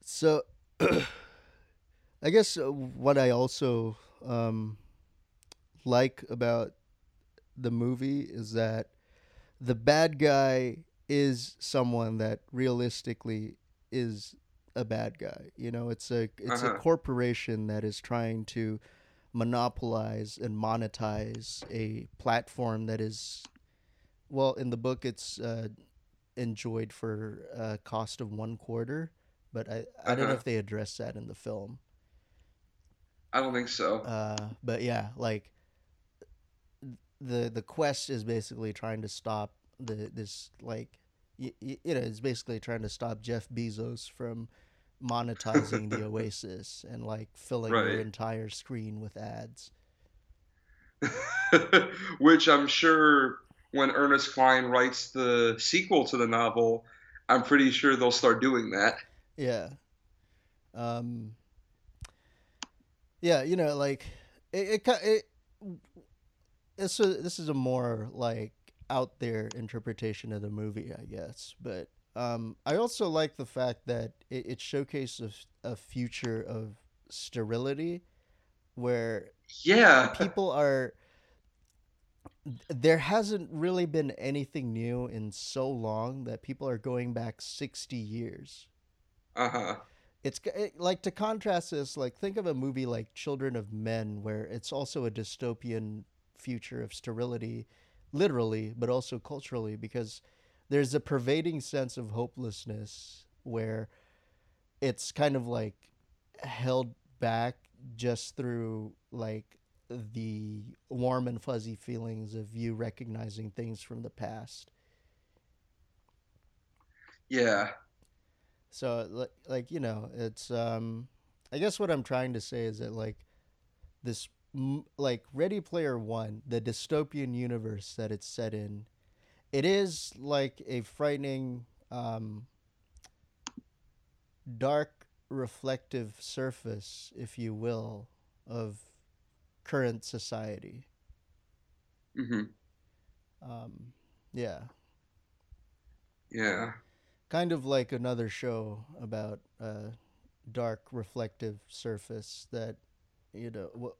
so, [CLEARS THROAT] I guess uh, what I also um, like about the movie is that the bad guy is someone that realistically is a bad guy. You know, it's a it's a Uh-huh. corporation that is trying to monopolize and monetize a platform that is well in the book it's uh, enjoyed for a cost of one quarter but i, I don't know Uh-huh. if they address that in the film I don't think so. uh, but yeah like the the quest is basically trying to stop the this like y- y- you know it's basically trying to stop jeff bezos from monetizing the [LAUGHS] oasis and like filling Right. your entire screen with ads [LAUGHS] Which I'm sure when Ernest Cline writes the sequel to the novel, I'm pretty sure they'll start doing that. Yeah. Um. Yeah, you know, like it. It. it this is this is a more like out there interpretation of the movie, I guess. But um, I also like the fact that it, it showcases a, a future of sterility, where Yeah. people are there hasn't really been anything new in so long that people are going back 60 years Uh huh. it's it, like to contrast this like think of a movie like children of men where it's also a dystopian future of sterility literally but also culturally because there's a pervading sense of hopelessness where it's kind of like held back just through like the warm and fuzzy feelings of you recognizing things from the past Yeah. So like like you know, it's um I guess what I'm trying to say is that like this like Ready Player 1, the dystopian universe that it's set in, it is like a frightening um dark reflective surface, if you will, of current society. hmm Um yeah. Yeah. kind of like another show about a dark reflective surface that you know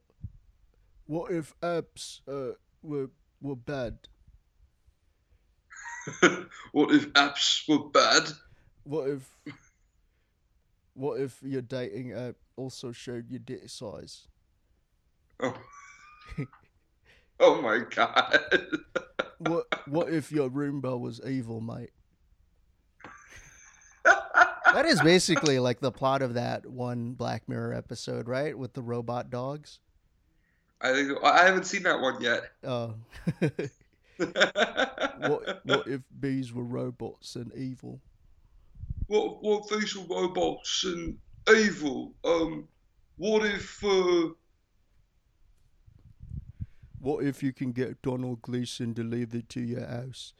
what if apps uh, were were bad [LAUGHS] what if apps were bad? what if what if your dating app also showed your dick size Oh. [LAUGHS] oh my god. [LAUGHS] what what if your Roomba was evil mate that is basically like the plot of that one black mirror episode right with the robot dogs I think I haven't seen that one yet. [LAUGHS] oh [LAUGHS] what what if bees were robots and evil? what what were robots and evil? Um, what if uh, What if you can get Donald Gleeson delivered to your house?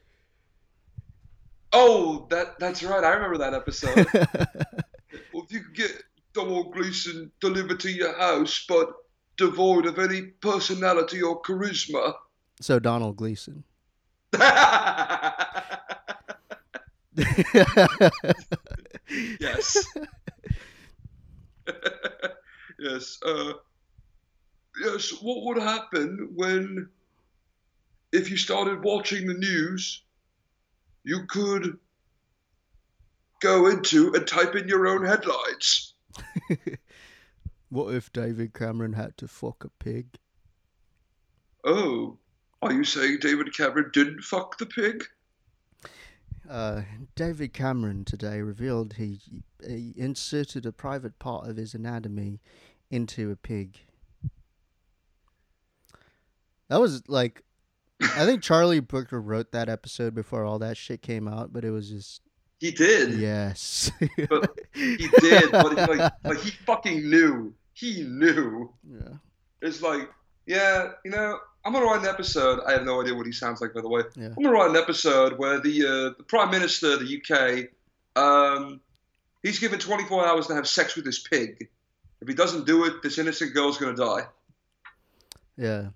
oh that that's right, I remember that episode. well, [LAUGHS] if you can get Donald Gleeson delivered to your house, but devoid of any personality or charisma. so Donald Gleeson. [LAUGHS] yes. [LAUGHS] yes. Uh, yes. What would happen when, if you started watching the news, you could go into and type in your own headlines? [LAUGHS] what if David Cameron had to fuck a pig? Oh, are you saying David Cameron didn't fuck the pig? Uh, David Cameron today revealed he, he inserted a private part of his anatomy into a pig. That was like, I think [LAUGHS] Charlie Brooker wrote that episode before all that shit came out, but it was just He did. yes, But [LAUGHS] He did, but like, like he fucking knew. He knew. yeah, It's like, yeah, you know, I'm gonna write an episode. I have no idea what he sounds like, by the way. Yeah. I'm gonna write an episode where the uh, the prime minister of the UK, um, he's given 24 hours to have sex with his pig. If he doesn't do it, this innocent girl's gonna die. yeah.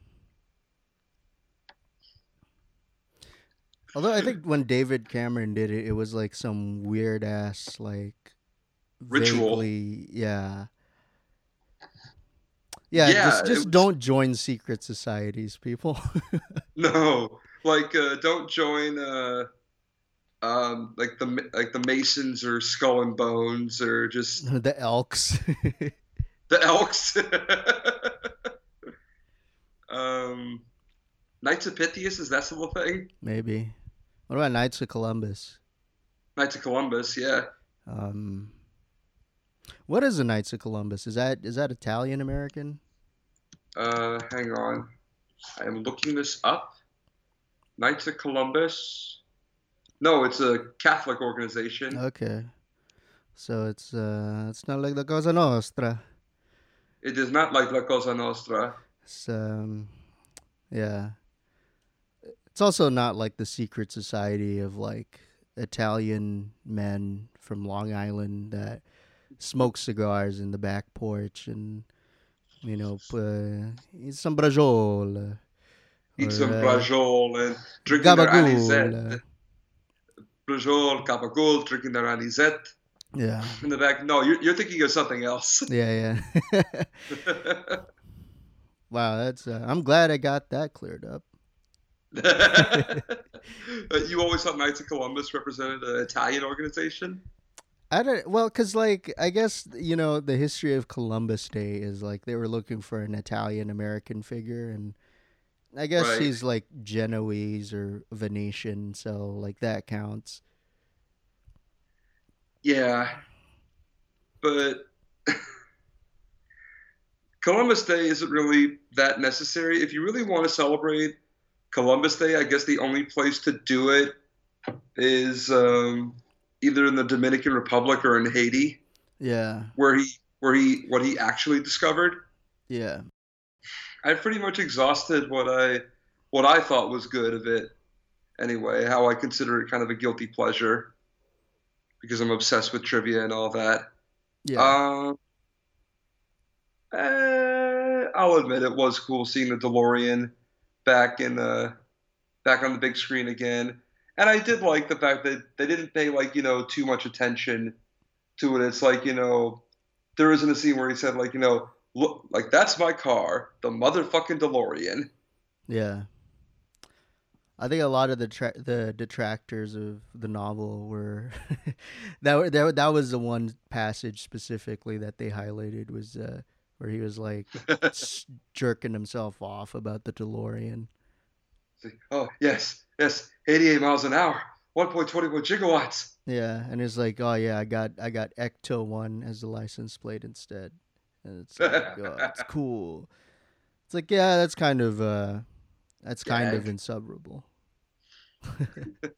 Although I think when David Cameron did it, it was like some weird ass like Ritual. vaguely- yeah. Yeah, Yeah, just just was- don't join secret societies, people. [LAUGHS] No, like uh, don't join uh, um, like the like the Masons or Skull and Bones or just [LAUGHS] the Elks. the Elks. [LAUGHS] um, Knights of Pythias is that still a thing? Maybe. What about Knights of Columbus? Knights of Columbus, yeah. Um, what is the Knights of Columbus? Is that is that Italian American? Uh, hang on, I am looking this up. Knights of Columbus. No, it's a Catholic organization. Okay, so it's uh, it's not like the Cosa Nostra. It is not like La Cosa Nostra. It's um, yeah. It's also not like the secret society of like Italian men from Long Island that smoke cigars in the back porch and you know uh, eat some brajol. Eat or, some uh, brajol and drinking their gabagool. anisette. Brajol, gabagool, drinking their anisette Yeah, [LAUGHS] in the back. No, you're, you're thinking of something else. [LAUGHS] yeah, yeah. [LAUGHS] wow, that's. Uh, I'm glad I got that cleared up. you always thought Knights of Columbus represented an Italian organization? I don't. Well, because like I guess you know the history of Columbus Day is like they were looking for an Italian American figure, and I guess Right. he's like Genoese or Venetian, so like that counts. Yeah. But [LAUGHS] Columbus Day isn't really that necessary. If you really want to celebrate Columbus Day, I guess the only place to do it is um, either in the Dominican Republic or in Haiti, Yeah, where he where he what he actually discovered. yeah, I've pretty much exhausted what I what I thought was good of it. Anyway, how I consider it kind of a guilty pleasure because I'm obsessed with trivia and all that. yeah, Um, eh, I'll admit it was cool seeing the DeLorean back in the back on the big screen again, and I did like the fact that they didn't pay like you know too much attention to it. It's like you know there isn't a scene where he said like you know look like that's my car, the motherfucking DeLorean. yeah. I think a lot of the tra- the detractors of the novel were [LAUGHS] that, that that was the one passage specifically that they highlighted was uh, where he was like [LAUGHS] jerking himself off about the DeLorean. Oh yes, yes, 88 miles an hour, 1.21 gigawatts. Yeah, and it's like, oh yeah, I got I got Ecto one as the license plate instead, and it's like, [LAUGHS] oh, it's cool. It's like, yeah, that's kind of uh, that's kind of insubordinable. [LAUGHS]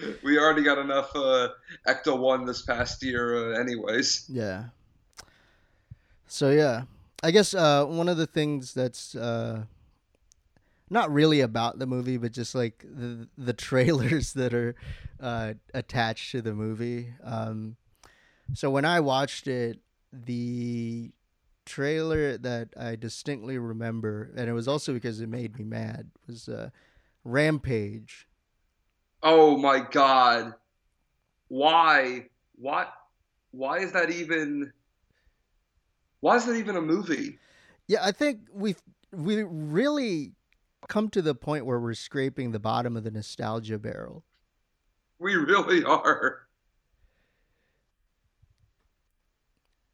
[LAUGHS] we already got enough uh, Ecto One this past year, uh, anyways. Yeah. So yeah, I guess uh, one of the things that's uh, not really about the movie, but just like the the trailers [LAUGHS] that are uh, attached to the movie. Um, so when I watched it, the trailer that I distinctly remember, and it was also because it made me mad, was uh, Rampage. Oh my God, why? What? Why is that even? Why is that even a movie? Yeah, I think we've we really come to the point where we're scraping the bottom of the nostalgia barrel. We really are.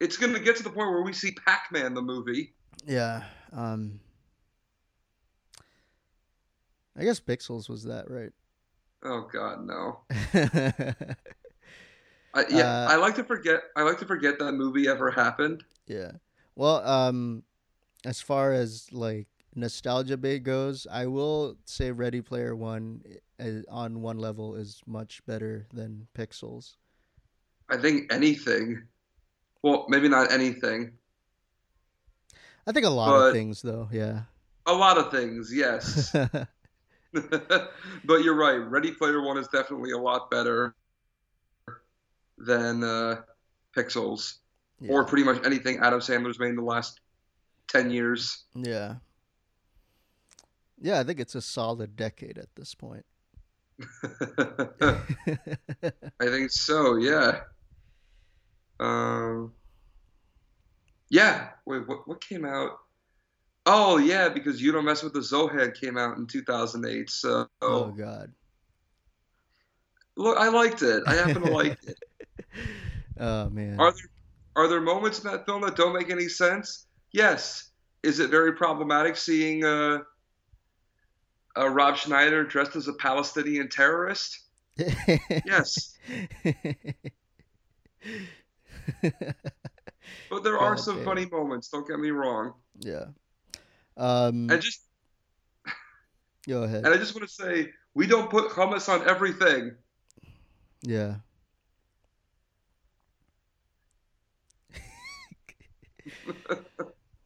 It's gonna get to the point where we see Pac-Man the movie. Yeah. Um I guess Pixels was that, right? Oh God, no. yeah. [LAUGHS] I, yeah, Uh, I like to forget. I like to forget that movie ever happened. Yeah. Well, um as far as like nostalgia bait goes, I will say Ready Player 1 uh, on one level is much better than Pixels. I think anything. Well, maybe not anything. I think a lot But- of things though, yeah. A lot of things, yes. [LAUGHS] [LAUGHS] but you're right. Ready Player One is definitely a lot better than uh, Pixels, or pretty much anything Adam Sandler's made in the last ten years. Yeah. Yeah, I think it's a solid decade at this point. [LAUGHS] I think so. Yeah. Um. Yeah. Wait. What? What came out? Oh yeah, because you don't mess with the Zohan came out in 2008. So oh god. look, I liked it. I happen to like it. [LAUGHS] Oh man. Are there are there moments in that film that don't make any sense? Yes. Is it very problematic seeing uh, uh, Rob Schneider dressed as a Palestinian terrorist? [LAUGHS] Yes. [LAUGHS] But there are God some damn. funny moments. Don't get me wrong. yeah. Um And just [LAUGHS] go ahead. and I just want to say we don't put hummus on everything. Yeah.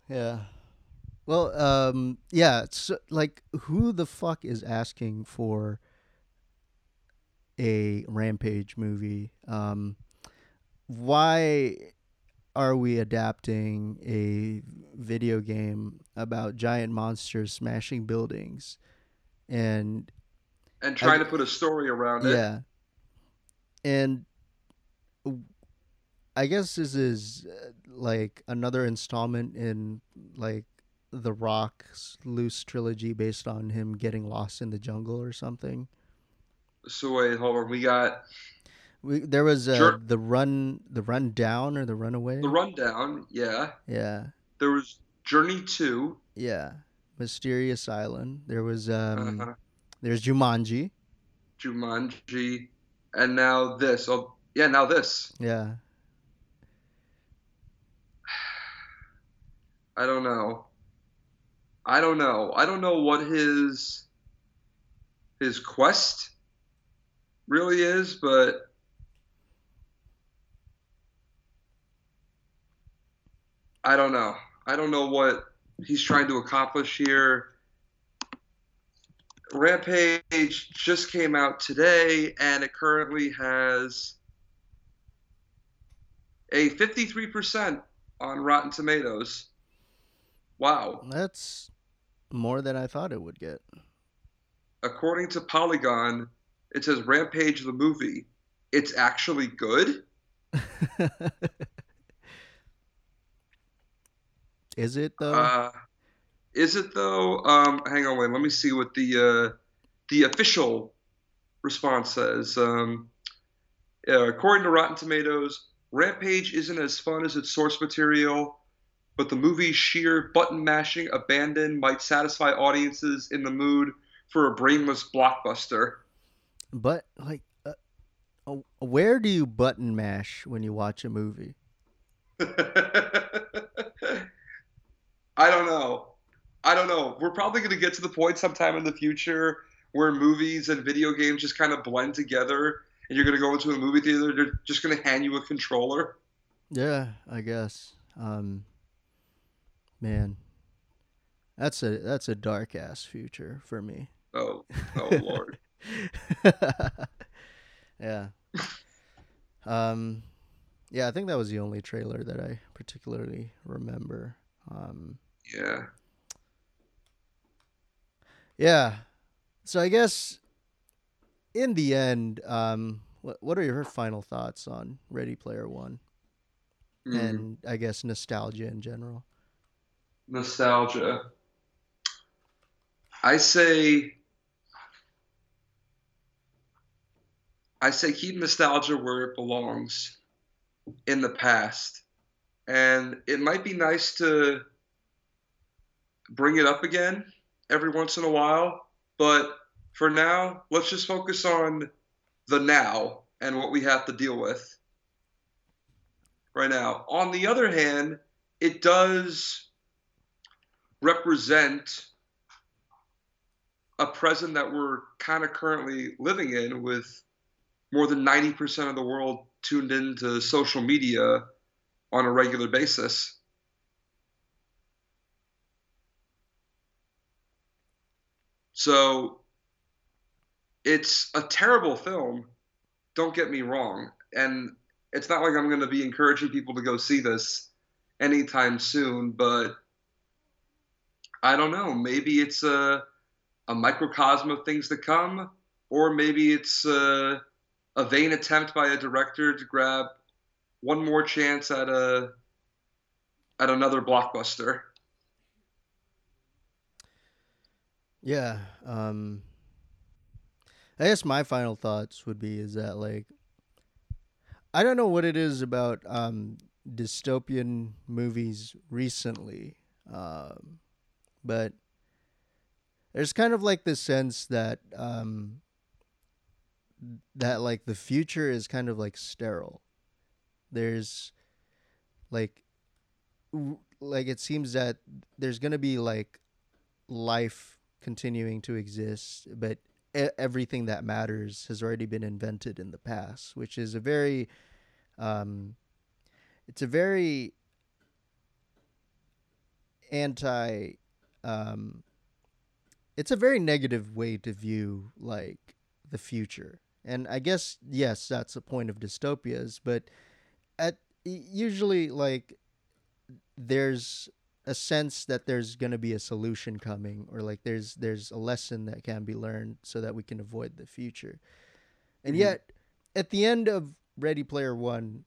yeah. Well, um, yeah. So, like, who the fuck is asking for a Rampage movie. Um, why are we adapting a video game about giant monsters smashing buildings and and trying I- to put a story around it. yeah and i guess this is uh, like another installment in like the rock's loose trilogy based on him getting lost in the jungle or something So wait, hold on. We got we, there was uh, Sure. the run the run down or the runaway the rundown. Yeah. yeah There was Journey Two. yeah mysterious island there was um uh, there's jumanji Jumanji, and now this. Oh, yeah. Now this. yeah [SIGHS] I don't know. I don't know. I don't know what his his quest really is, but I don't know. I don't know what he's trying to accomplish here. Rampage just came out today, and it currently has a 53% on Rotten Tomatoes. Wow. that's more than i thought it would get According to Polygon, it says Rampage the movie. It's actually good. [LAUGHS] Is it though? Uh, is it though? Um, hang on, wait. Let me see what the uh, the official response says. Um, uh, according to Rotten Tomatoes, Rampage isn't as fun as its source material, but the movie's sheer button mashing abandon might satisfy audiences in the mood for a brainless blockbuster. but like, uh, uh, where do you button mash when you watch a movie? [LAUGHS] I don't know. I don't know. We're probably going to get to the point sometime in the future where movies and video games just kind of blend together, and you're going to go into a movie theater. They're just going to hand you a controller. Yeah, I guess. Um, man, that's a that's a dark ass future for me. Oh, oh [LAUGHS] Lord. [LAUGHS] yeah. Um, yeah, I think that was the only trailer that I particularly remember. Um, Yeah. yeah. So I guess in the end, um, what what are your final thoughts on Ready Player One Mm, and I guess nostalgia in general? Nostalgia. I say. I say keep nostalgia where it belongs in the past. And it might be nice to bring it up again every once in a while. But for now, let's just focus on the now and what we have to deal with right now. On the other hand, it does represent a present that we're kind of currently living in with more than 90% of the world tuned into social media on a regular basis. So it's a terrible film, don't get me wrong. And it's not like I'm going to be encouraging people to go see this anytime soon, but I don't know. Maybe it's a, a microcosm of things to come, or maybe it's a, a vain attempt by a director to grab one more chance at a at another blockbuster. Yeah. Um I guess my final thoughts would be is that like I don't know what it is about um dystopian movies recently. Um but there's kind of like this sense that um that like the future is kind of like sterile. There's like like it seems that there's going to be like life continuing to exist, but everything that matters has already been invented in the past, which is a very, um, it's a very anti, um, it's a very negative way to view like the future and I guess yes, that's the point of dystopias. But at usually like there's a sense that there's going to be a solution coming or like there's there's a lesson that can be learned so that we can avoid the future and Mhm. yet at the end of ready player 1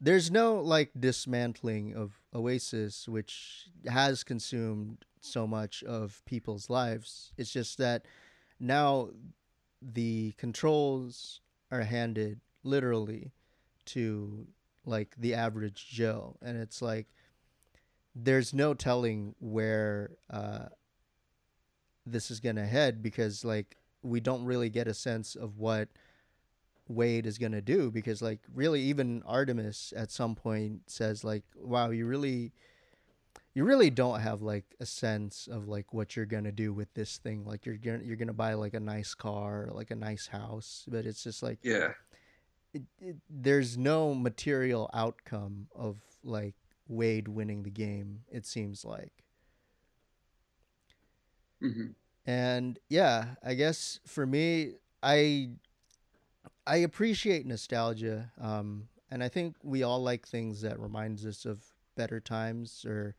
there's no like dismantling of oasis which has consumed so much of people's lives. It's just that now the controls are handed literally to like the average joe. And it's like there's no telling where uh, this is to head because like we don't really get a sense of what Wade is going to do because like really even Artemis at some point says like wow you really you really don't have like a sense of like what you're going to do with this thing like you're gonna you're going to buy like a nice car like a nice house but it's just like Yeah. it, it, there's no material outcome of like Wade winning the game. It seems like, hmm and yeah, I guess for me, I I appreciate nostalgia, um, and I think we all like things that reminds us of better times or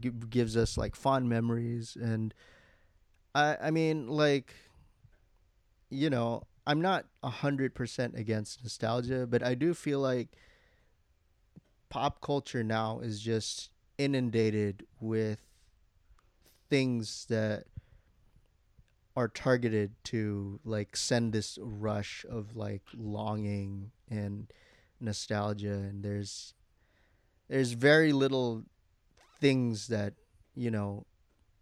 g- gives us like fond memories. And I I mean like, you know, I'm not hundred percent against nostalgia, but I do feel like pop culture now is just inundated with things that are targeted to like send this rush of like longing and nostalgia and there's there's very little things that you know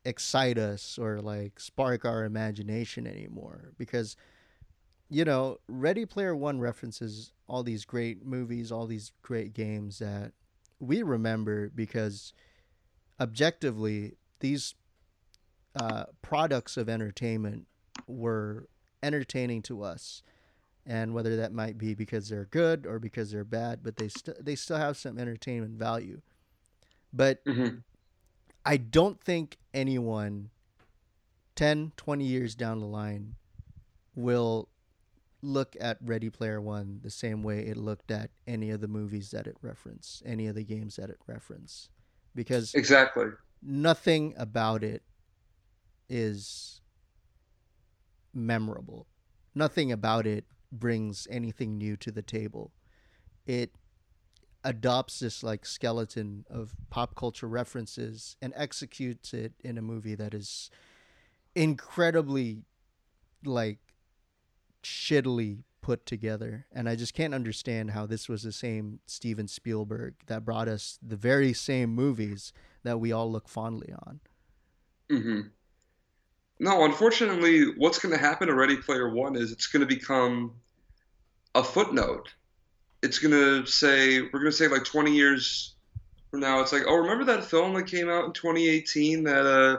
excite us or like spark our imagination anymore because you know ready player one references all these great movies all these great games that we remember because objectively these uh, products of entertainment were entertaining to us and whether that might be because they're good or because they're bad but they st- they still have some entertainment value but hmm I don't think anyone 10, 20 years down the line will look at Ready Player One the same way it looked at any of the movies that it referenced, any of the games that it referenced. Because Exactly. nothing about it is memorable. Nothing about it brings anything new to the table. It adopts this like skeleton of pop culture references and executes it in a movie that is incredibly like shittily put together and i just can't understand how this was the same steven spielberg that brought us the very same movies that we all look fondly on hmm No, unfortunately, what's going to happen to Ready Player One is it's going to become a footnote. It's going to say, we're going to say like 20 years from now, it's like, oh, remember that film that came out in 2018 that uh,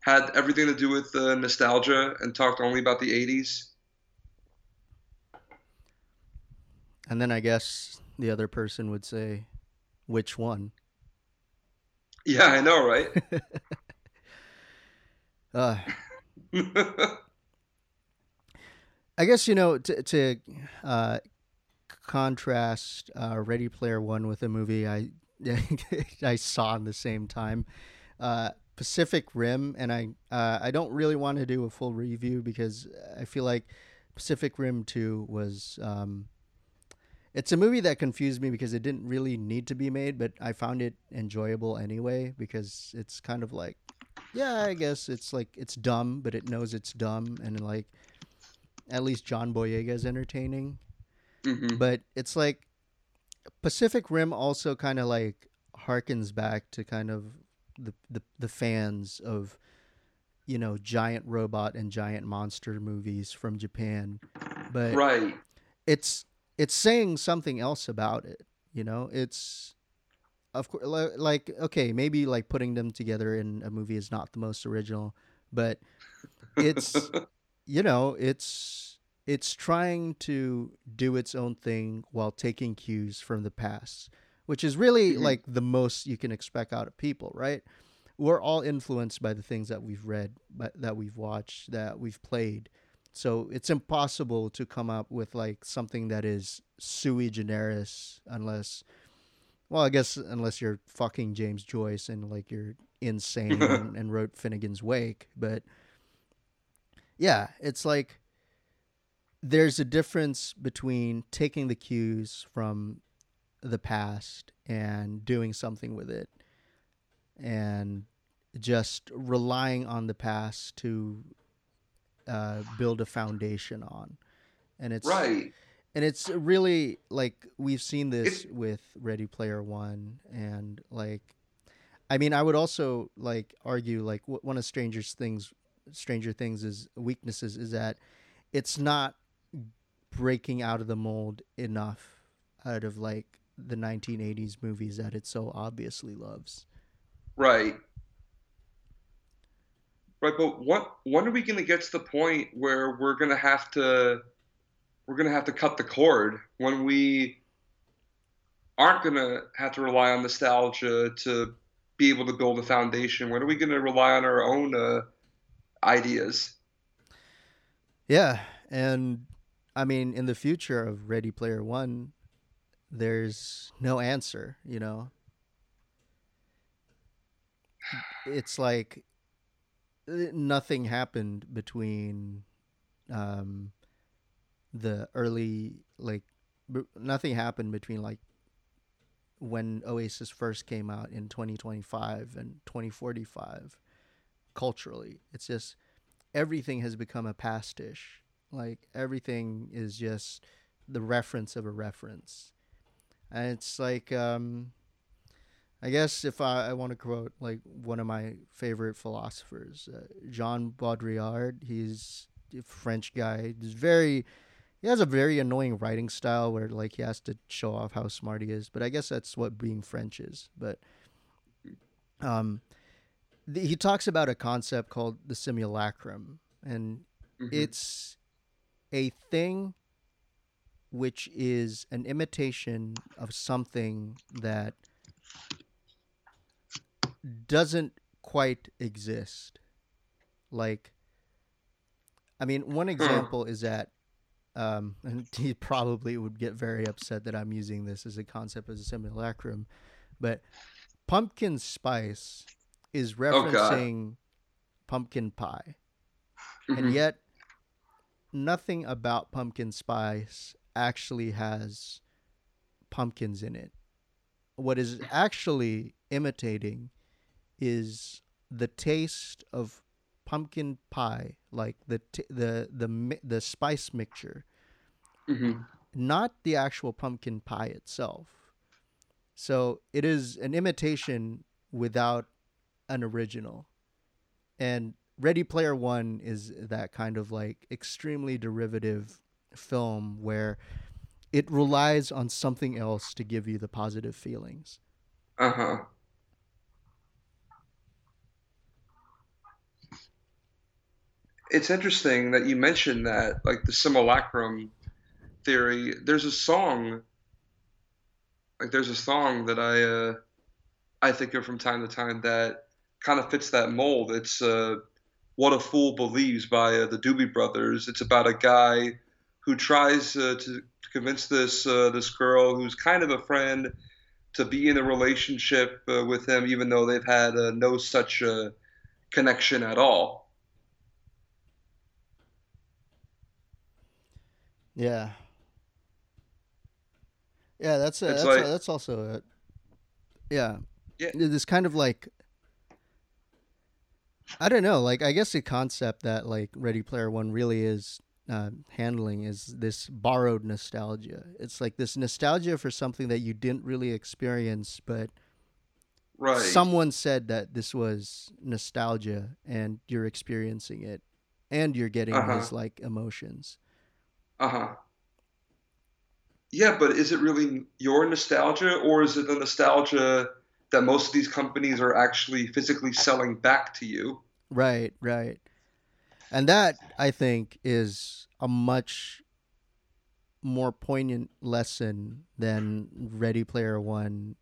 had everything to do with uh, nostalgia and talked only about the 80s? and then i guess the other person would say which one Yeah, I know, right? [LAUGHS] uh, [LAUGHS] I guess you know to to uh, contrast uh, Ready Player One with a movie I [LAUGHS] I saw in the same time, uh, Pacific Rim, and I uh, I don't really want to do a full review because I feel like Pacific Rim Two was. Um, it's a movie that confused me because it didn't really need to be made, but I found it enjoyable anyway because it's kind of like yeah, I guess it's like it's dumb, but it knows it's dumb, and like at least John Boyega is entertaining. hmm But it's like Pacific Rim also kind of like harkens back to kind of the, the the fans of you know giant robot and giant monster movies from Japan, but Right. it's it's saying something else about it. You know, it's of course like okay, maybe like putting them together in a movie is not the most original, but it's [LAUGHS] you know it's it's trying to do its own thing while taking cues from the past, which is really Mhm. like the most you can expect out of people, right? We're all influenced by the things that we've read, but that we've watched, that we've played. so it's impossible to come up with like something that is sui generis unless well, I guess unless you're fucking James Joyce and like you're insane [LAUGHS] and, and wrote Finnegan's Wake, but yeah, it's like there's a difference between taking the cues from the past and doing something with it and just relying on the past to uh, build a foundation on. And it's right and it's really like we've seen this with Ready Player One, and like, I mean, I would also like argue like w- one of Stranger Things, Stranger Things is weaknesses is that it's not breaking out of the mold enough out of like the 1980s movies that it so obviously loves. Right. Right, but what when are we going to get to the point where we're going to have to we're going to have to cut the cord when we aren't going to have to rely on nostalgia to be able to build a foundation? When are we going to rely on our own uh, ideas? Yeah, and I mean, in the future of Ready Player One, there's no answer. You know, it's like nothing happened between um, the early like b- nothing happened between like when Oasis first came out in 2025 and 2045 culturally. It's just everything has become a pastiche. Like everything is just the reference of a reference. And it's like um I guess if I, I want to quote like one of my favorite philosophers, uh, Jean Baudrillard, he's a French guy. He's very he has a very annoying writing style where like he has to show off how smart he is, but I guess that's what being French is. But um th- he talks about a concept called the simulacrum and Mhm. it's a thing which is an imitation of something that doesn't quite exist. Like, I mean, one example is that, um, [LAUGHS] and he probably would get very upset that I'm using this as a concept as a simulacrum, but pumpkin spice is Oh, referencing pumpkin pie Mhm. and yet nothing about pumpkin spice actually has pumpkins in it. What is actually imitating is the taste of pumpkin pie, like the t- the the the spice mixture, Mhm. not the actual pumpkin pie itself. So it is an imitation without an original. And Ready Player One is that kind of like extremely derivative film where it relies on something else to give you the positive feelings. Uh-huh. It's interesting that you mentioned that, like the simulacrum theory. There's a song, like there's a song that I uh, I think of from time to time that kind of fits that mold. It's uh, "What a Fool Believes" by uh, the Doobie Brothers. It's about a guy who tries uh, to, to convince this uh, this girl who's kind of a friend to be in a relationship uh, with him, even though they've had no such connection at all. Yeah. Yeah, that's a, that's like- a, that's also a yeah. Yeah. This kind of like I don't know, like I guess the concept that like Ready Player One really is uh, handling is this borrowed nostalgia. It's like this nostalgia for something that you didn't really experience, but Right. someone said that this was nostalgia, and you're experiencing it, and you're getting Uh-huh. these like emotions. Uh-huh. Yeah, but is it really your nostalgia, or is it the nostalgia that most of these companies are actually physically selling back to you? Right, right. And that I think is a much more poignant lesson than Ready Player One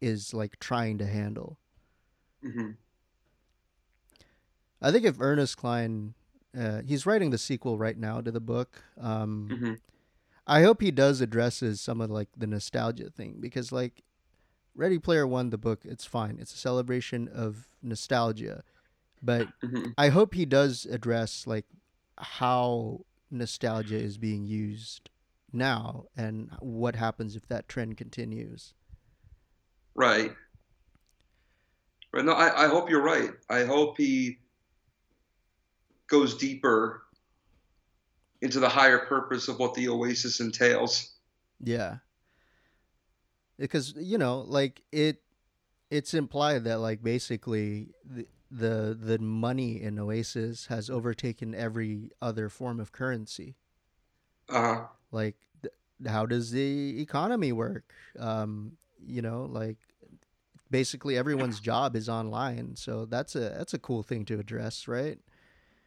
is like trying to handle. hmm I think if Ernest Cline Uh, he's writing the sequel right now to the book. Um, hmm I hope he does addresses some of like the nostalgia thing because like Ready Player One, the book, it's fine. It's a celebration of nostalgia, but hmm I hope he does address like how nostalgia is being used now and what happens if that trend continues. Right. Right. No, I, I hope you're right. I hope he goes deeper into the higher purpose of what the Oasis entails. Yeah. Because you know, like it it's implied that like basically the the, the money in Oasis has overtaken every other form of currency. uh-huh. Like th- how does the economy work? Um, you know, like basically everyone's job is online, so that's a that's a cool thing to address, right?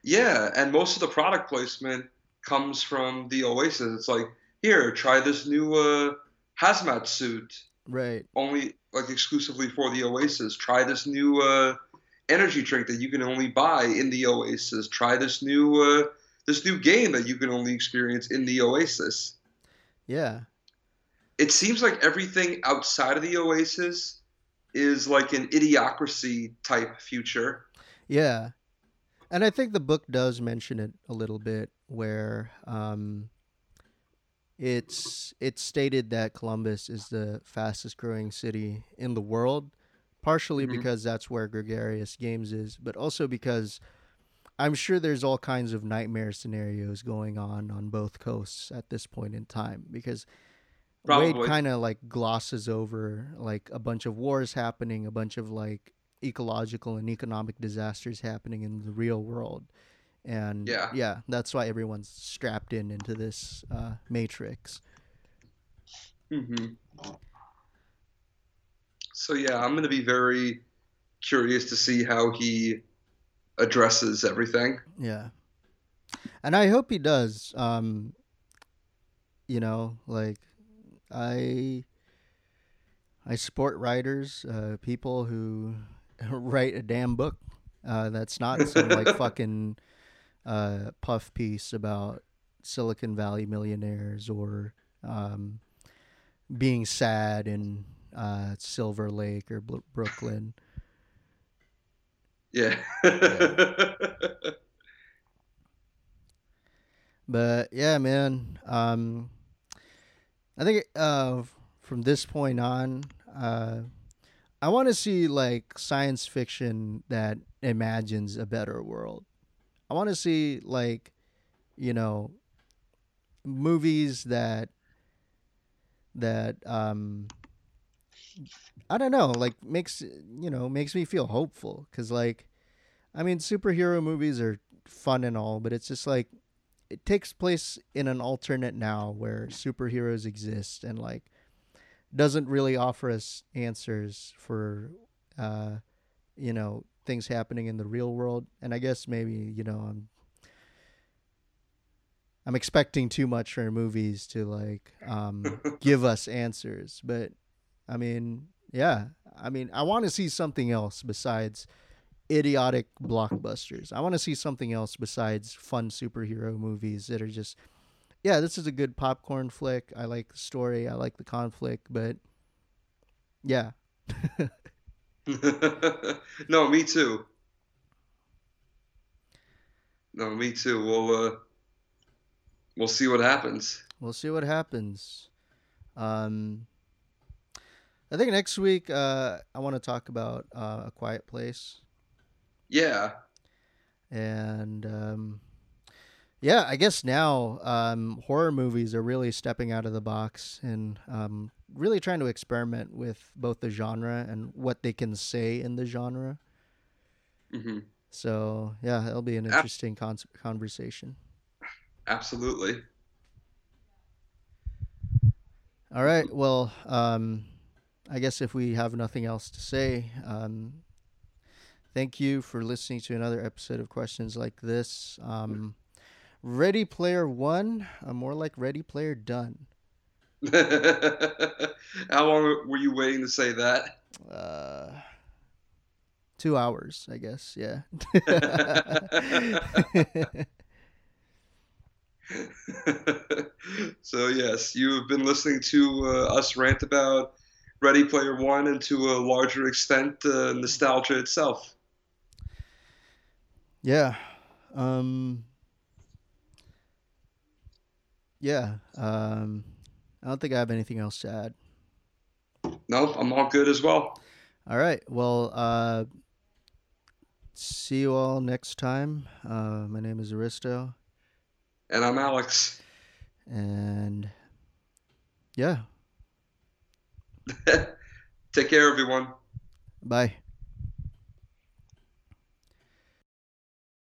Yeah, and most of the product placement comes from the Oasis. It's like, here, try this new uh, hazmat suit, Right. only like exclusively for the Oasis. Try this new uh, energy drink that you can only buy in the Oasis. Try this new uh, this new game that you can only experience in the Oasis. Yeah. It seems like everything outside of the Oasis is like an idiocracy type future. Yeah. And I think the book does mention it a little bit where um it's it's stated that Columbus is the fastest growing city in the world, partially Mhm. because that's where Gregarious Games is, but also because I'm sure there's all kinds of nightmare scenarios going on on both coasts at this point in time because Wade kind of like glosses over like a bunch of wars happening, a bunch of like ecological and economic disasters happening in the real world. And Yeah. yeah, that's why everyone's strapped in into this uh, matrix. hmm So yeah, I'm going to be very curious to see how he addresses everything. Yeah. And I hope he does. Um, you know, like I I support writers, uh, people who [LAUGHS] write a damn book. Uh, that's not some like [LAUGHS] fucking uh, puff piece about Silicon Valley millionaires or um, being sad in uh, Silver Lake or Brooklyn. Yeah. But yeah, man. Um, I think uh, from this point on, uh, I want to see like science fiction that imagines a better world. I want to see like, you know, movies that that um I don't know, like makes you know makes me feel hopeful because like, I mean, superhero movies are fun and all, but it's just like it takes place in an alternate now where superheroes exist and like doesn't really offer us answers for uh you know things happening in the real world. And i guess maybe you know i'm i'm expecting too much for movies to like um [LAUGHS] give us answers. But i mean yeah. I mean i want to see something else besides idiotic blockbusters. I want to see something else besides fun superhero movies that are just, yeah, this is a good popcorn flick. I like the story. I like the conflict, but yeah, [LAUGHS] no, me too. No, me too. We'll uh, we'll see what happens. we'll see what happens. Um, I think next week uh, I want to talk about uh, a quiet place. Yeah. and um, yeah, I guess now um, horror movies are really stepping out of the box and um, really trying to experiment with both the genre and what they can say in the genre. hmm So yeah, it'll be an interesting con- conversation. Absolutely. All right, well, um, I guess if we have nothing else to say, um, thank you for listening to another episode of Questions Like This. Um, Ready Player One, uh, more like Ready Player Done. [LAUGHS] How long were you waiting to say that? Uh, two hours, I guess. Yeah. [LAUGHS] so yes, you have been listening to uh, us rant about Ready Player One and to a larger extent uh, nostalgia itself. Yeah. Um, yeah. Um, I don't think I have anything else to add. No, I'm all good as well. All right. Well, uh, see you all next time. Uh, my name is Aristo. And I'm Alex. And yeah. [LAUGHS] Take care, everyone. Bye.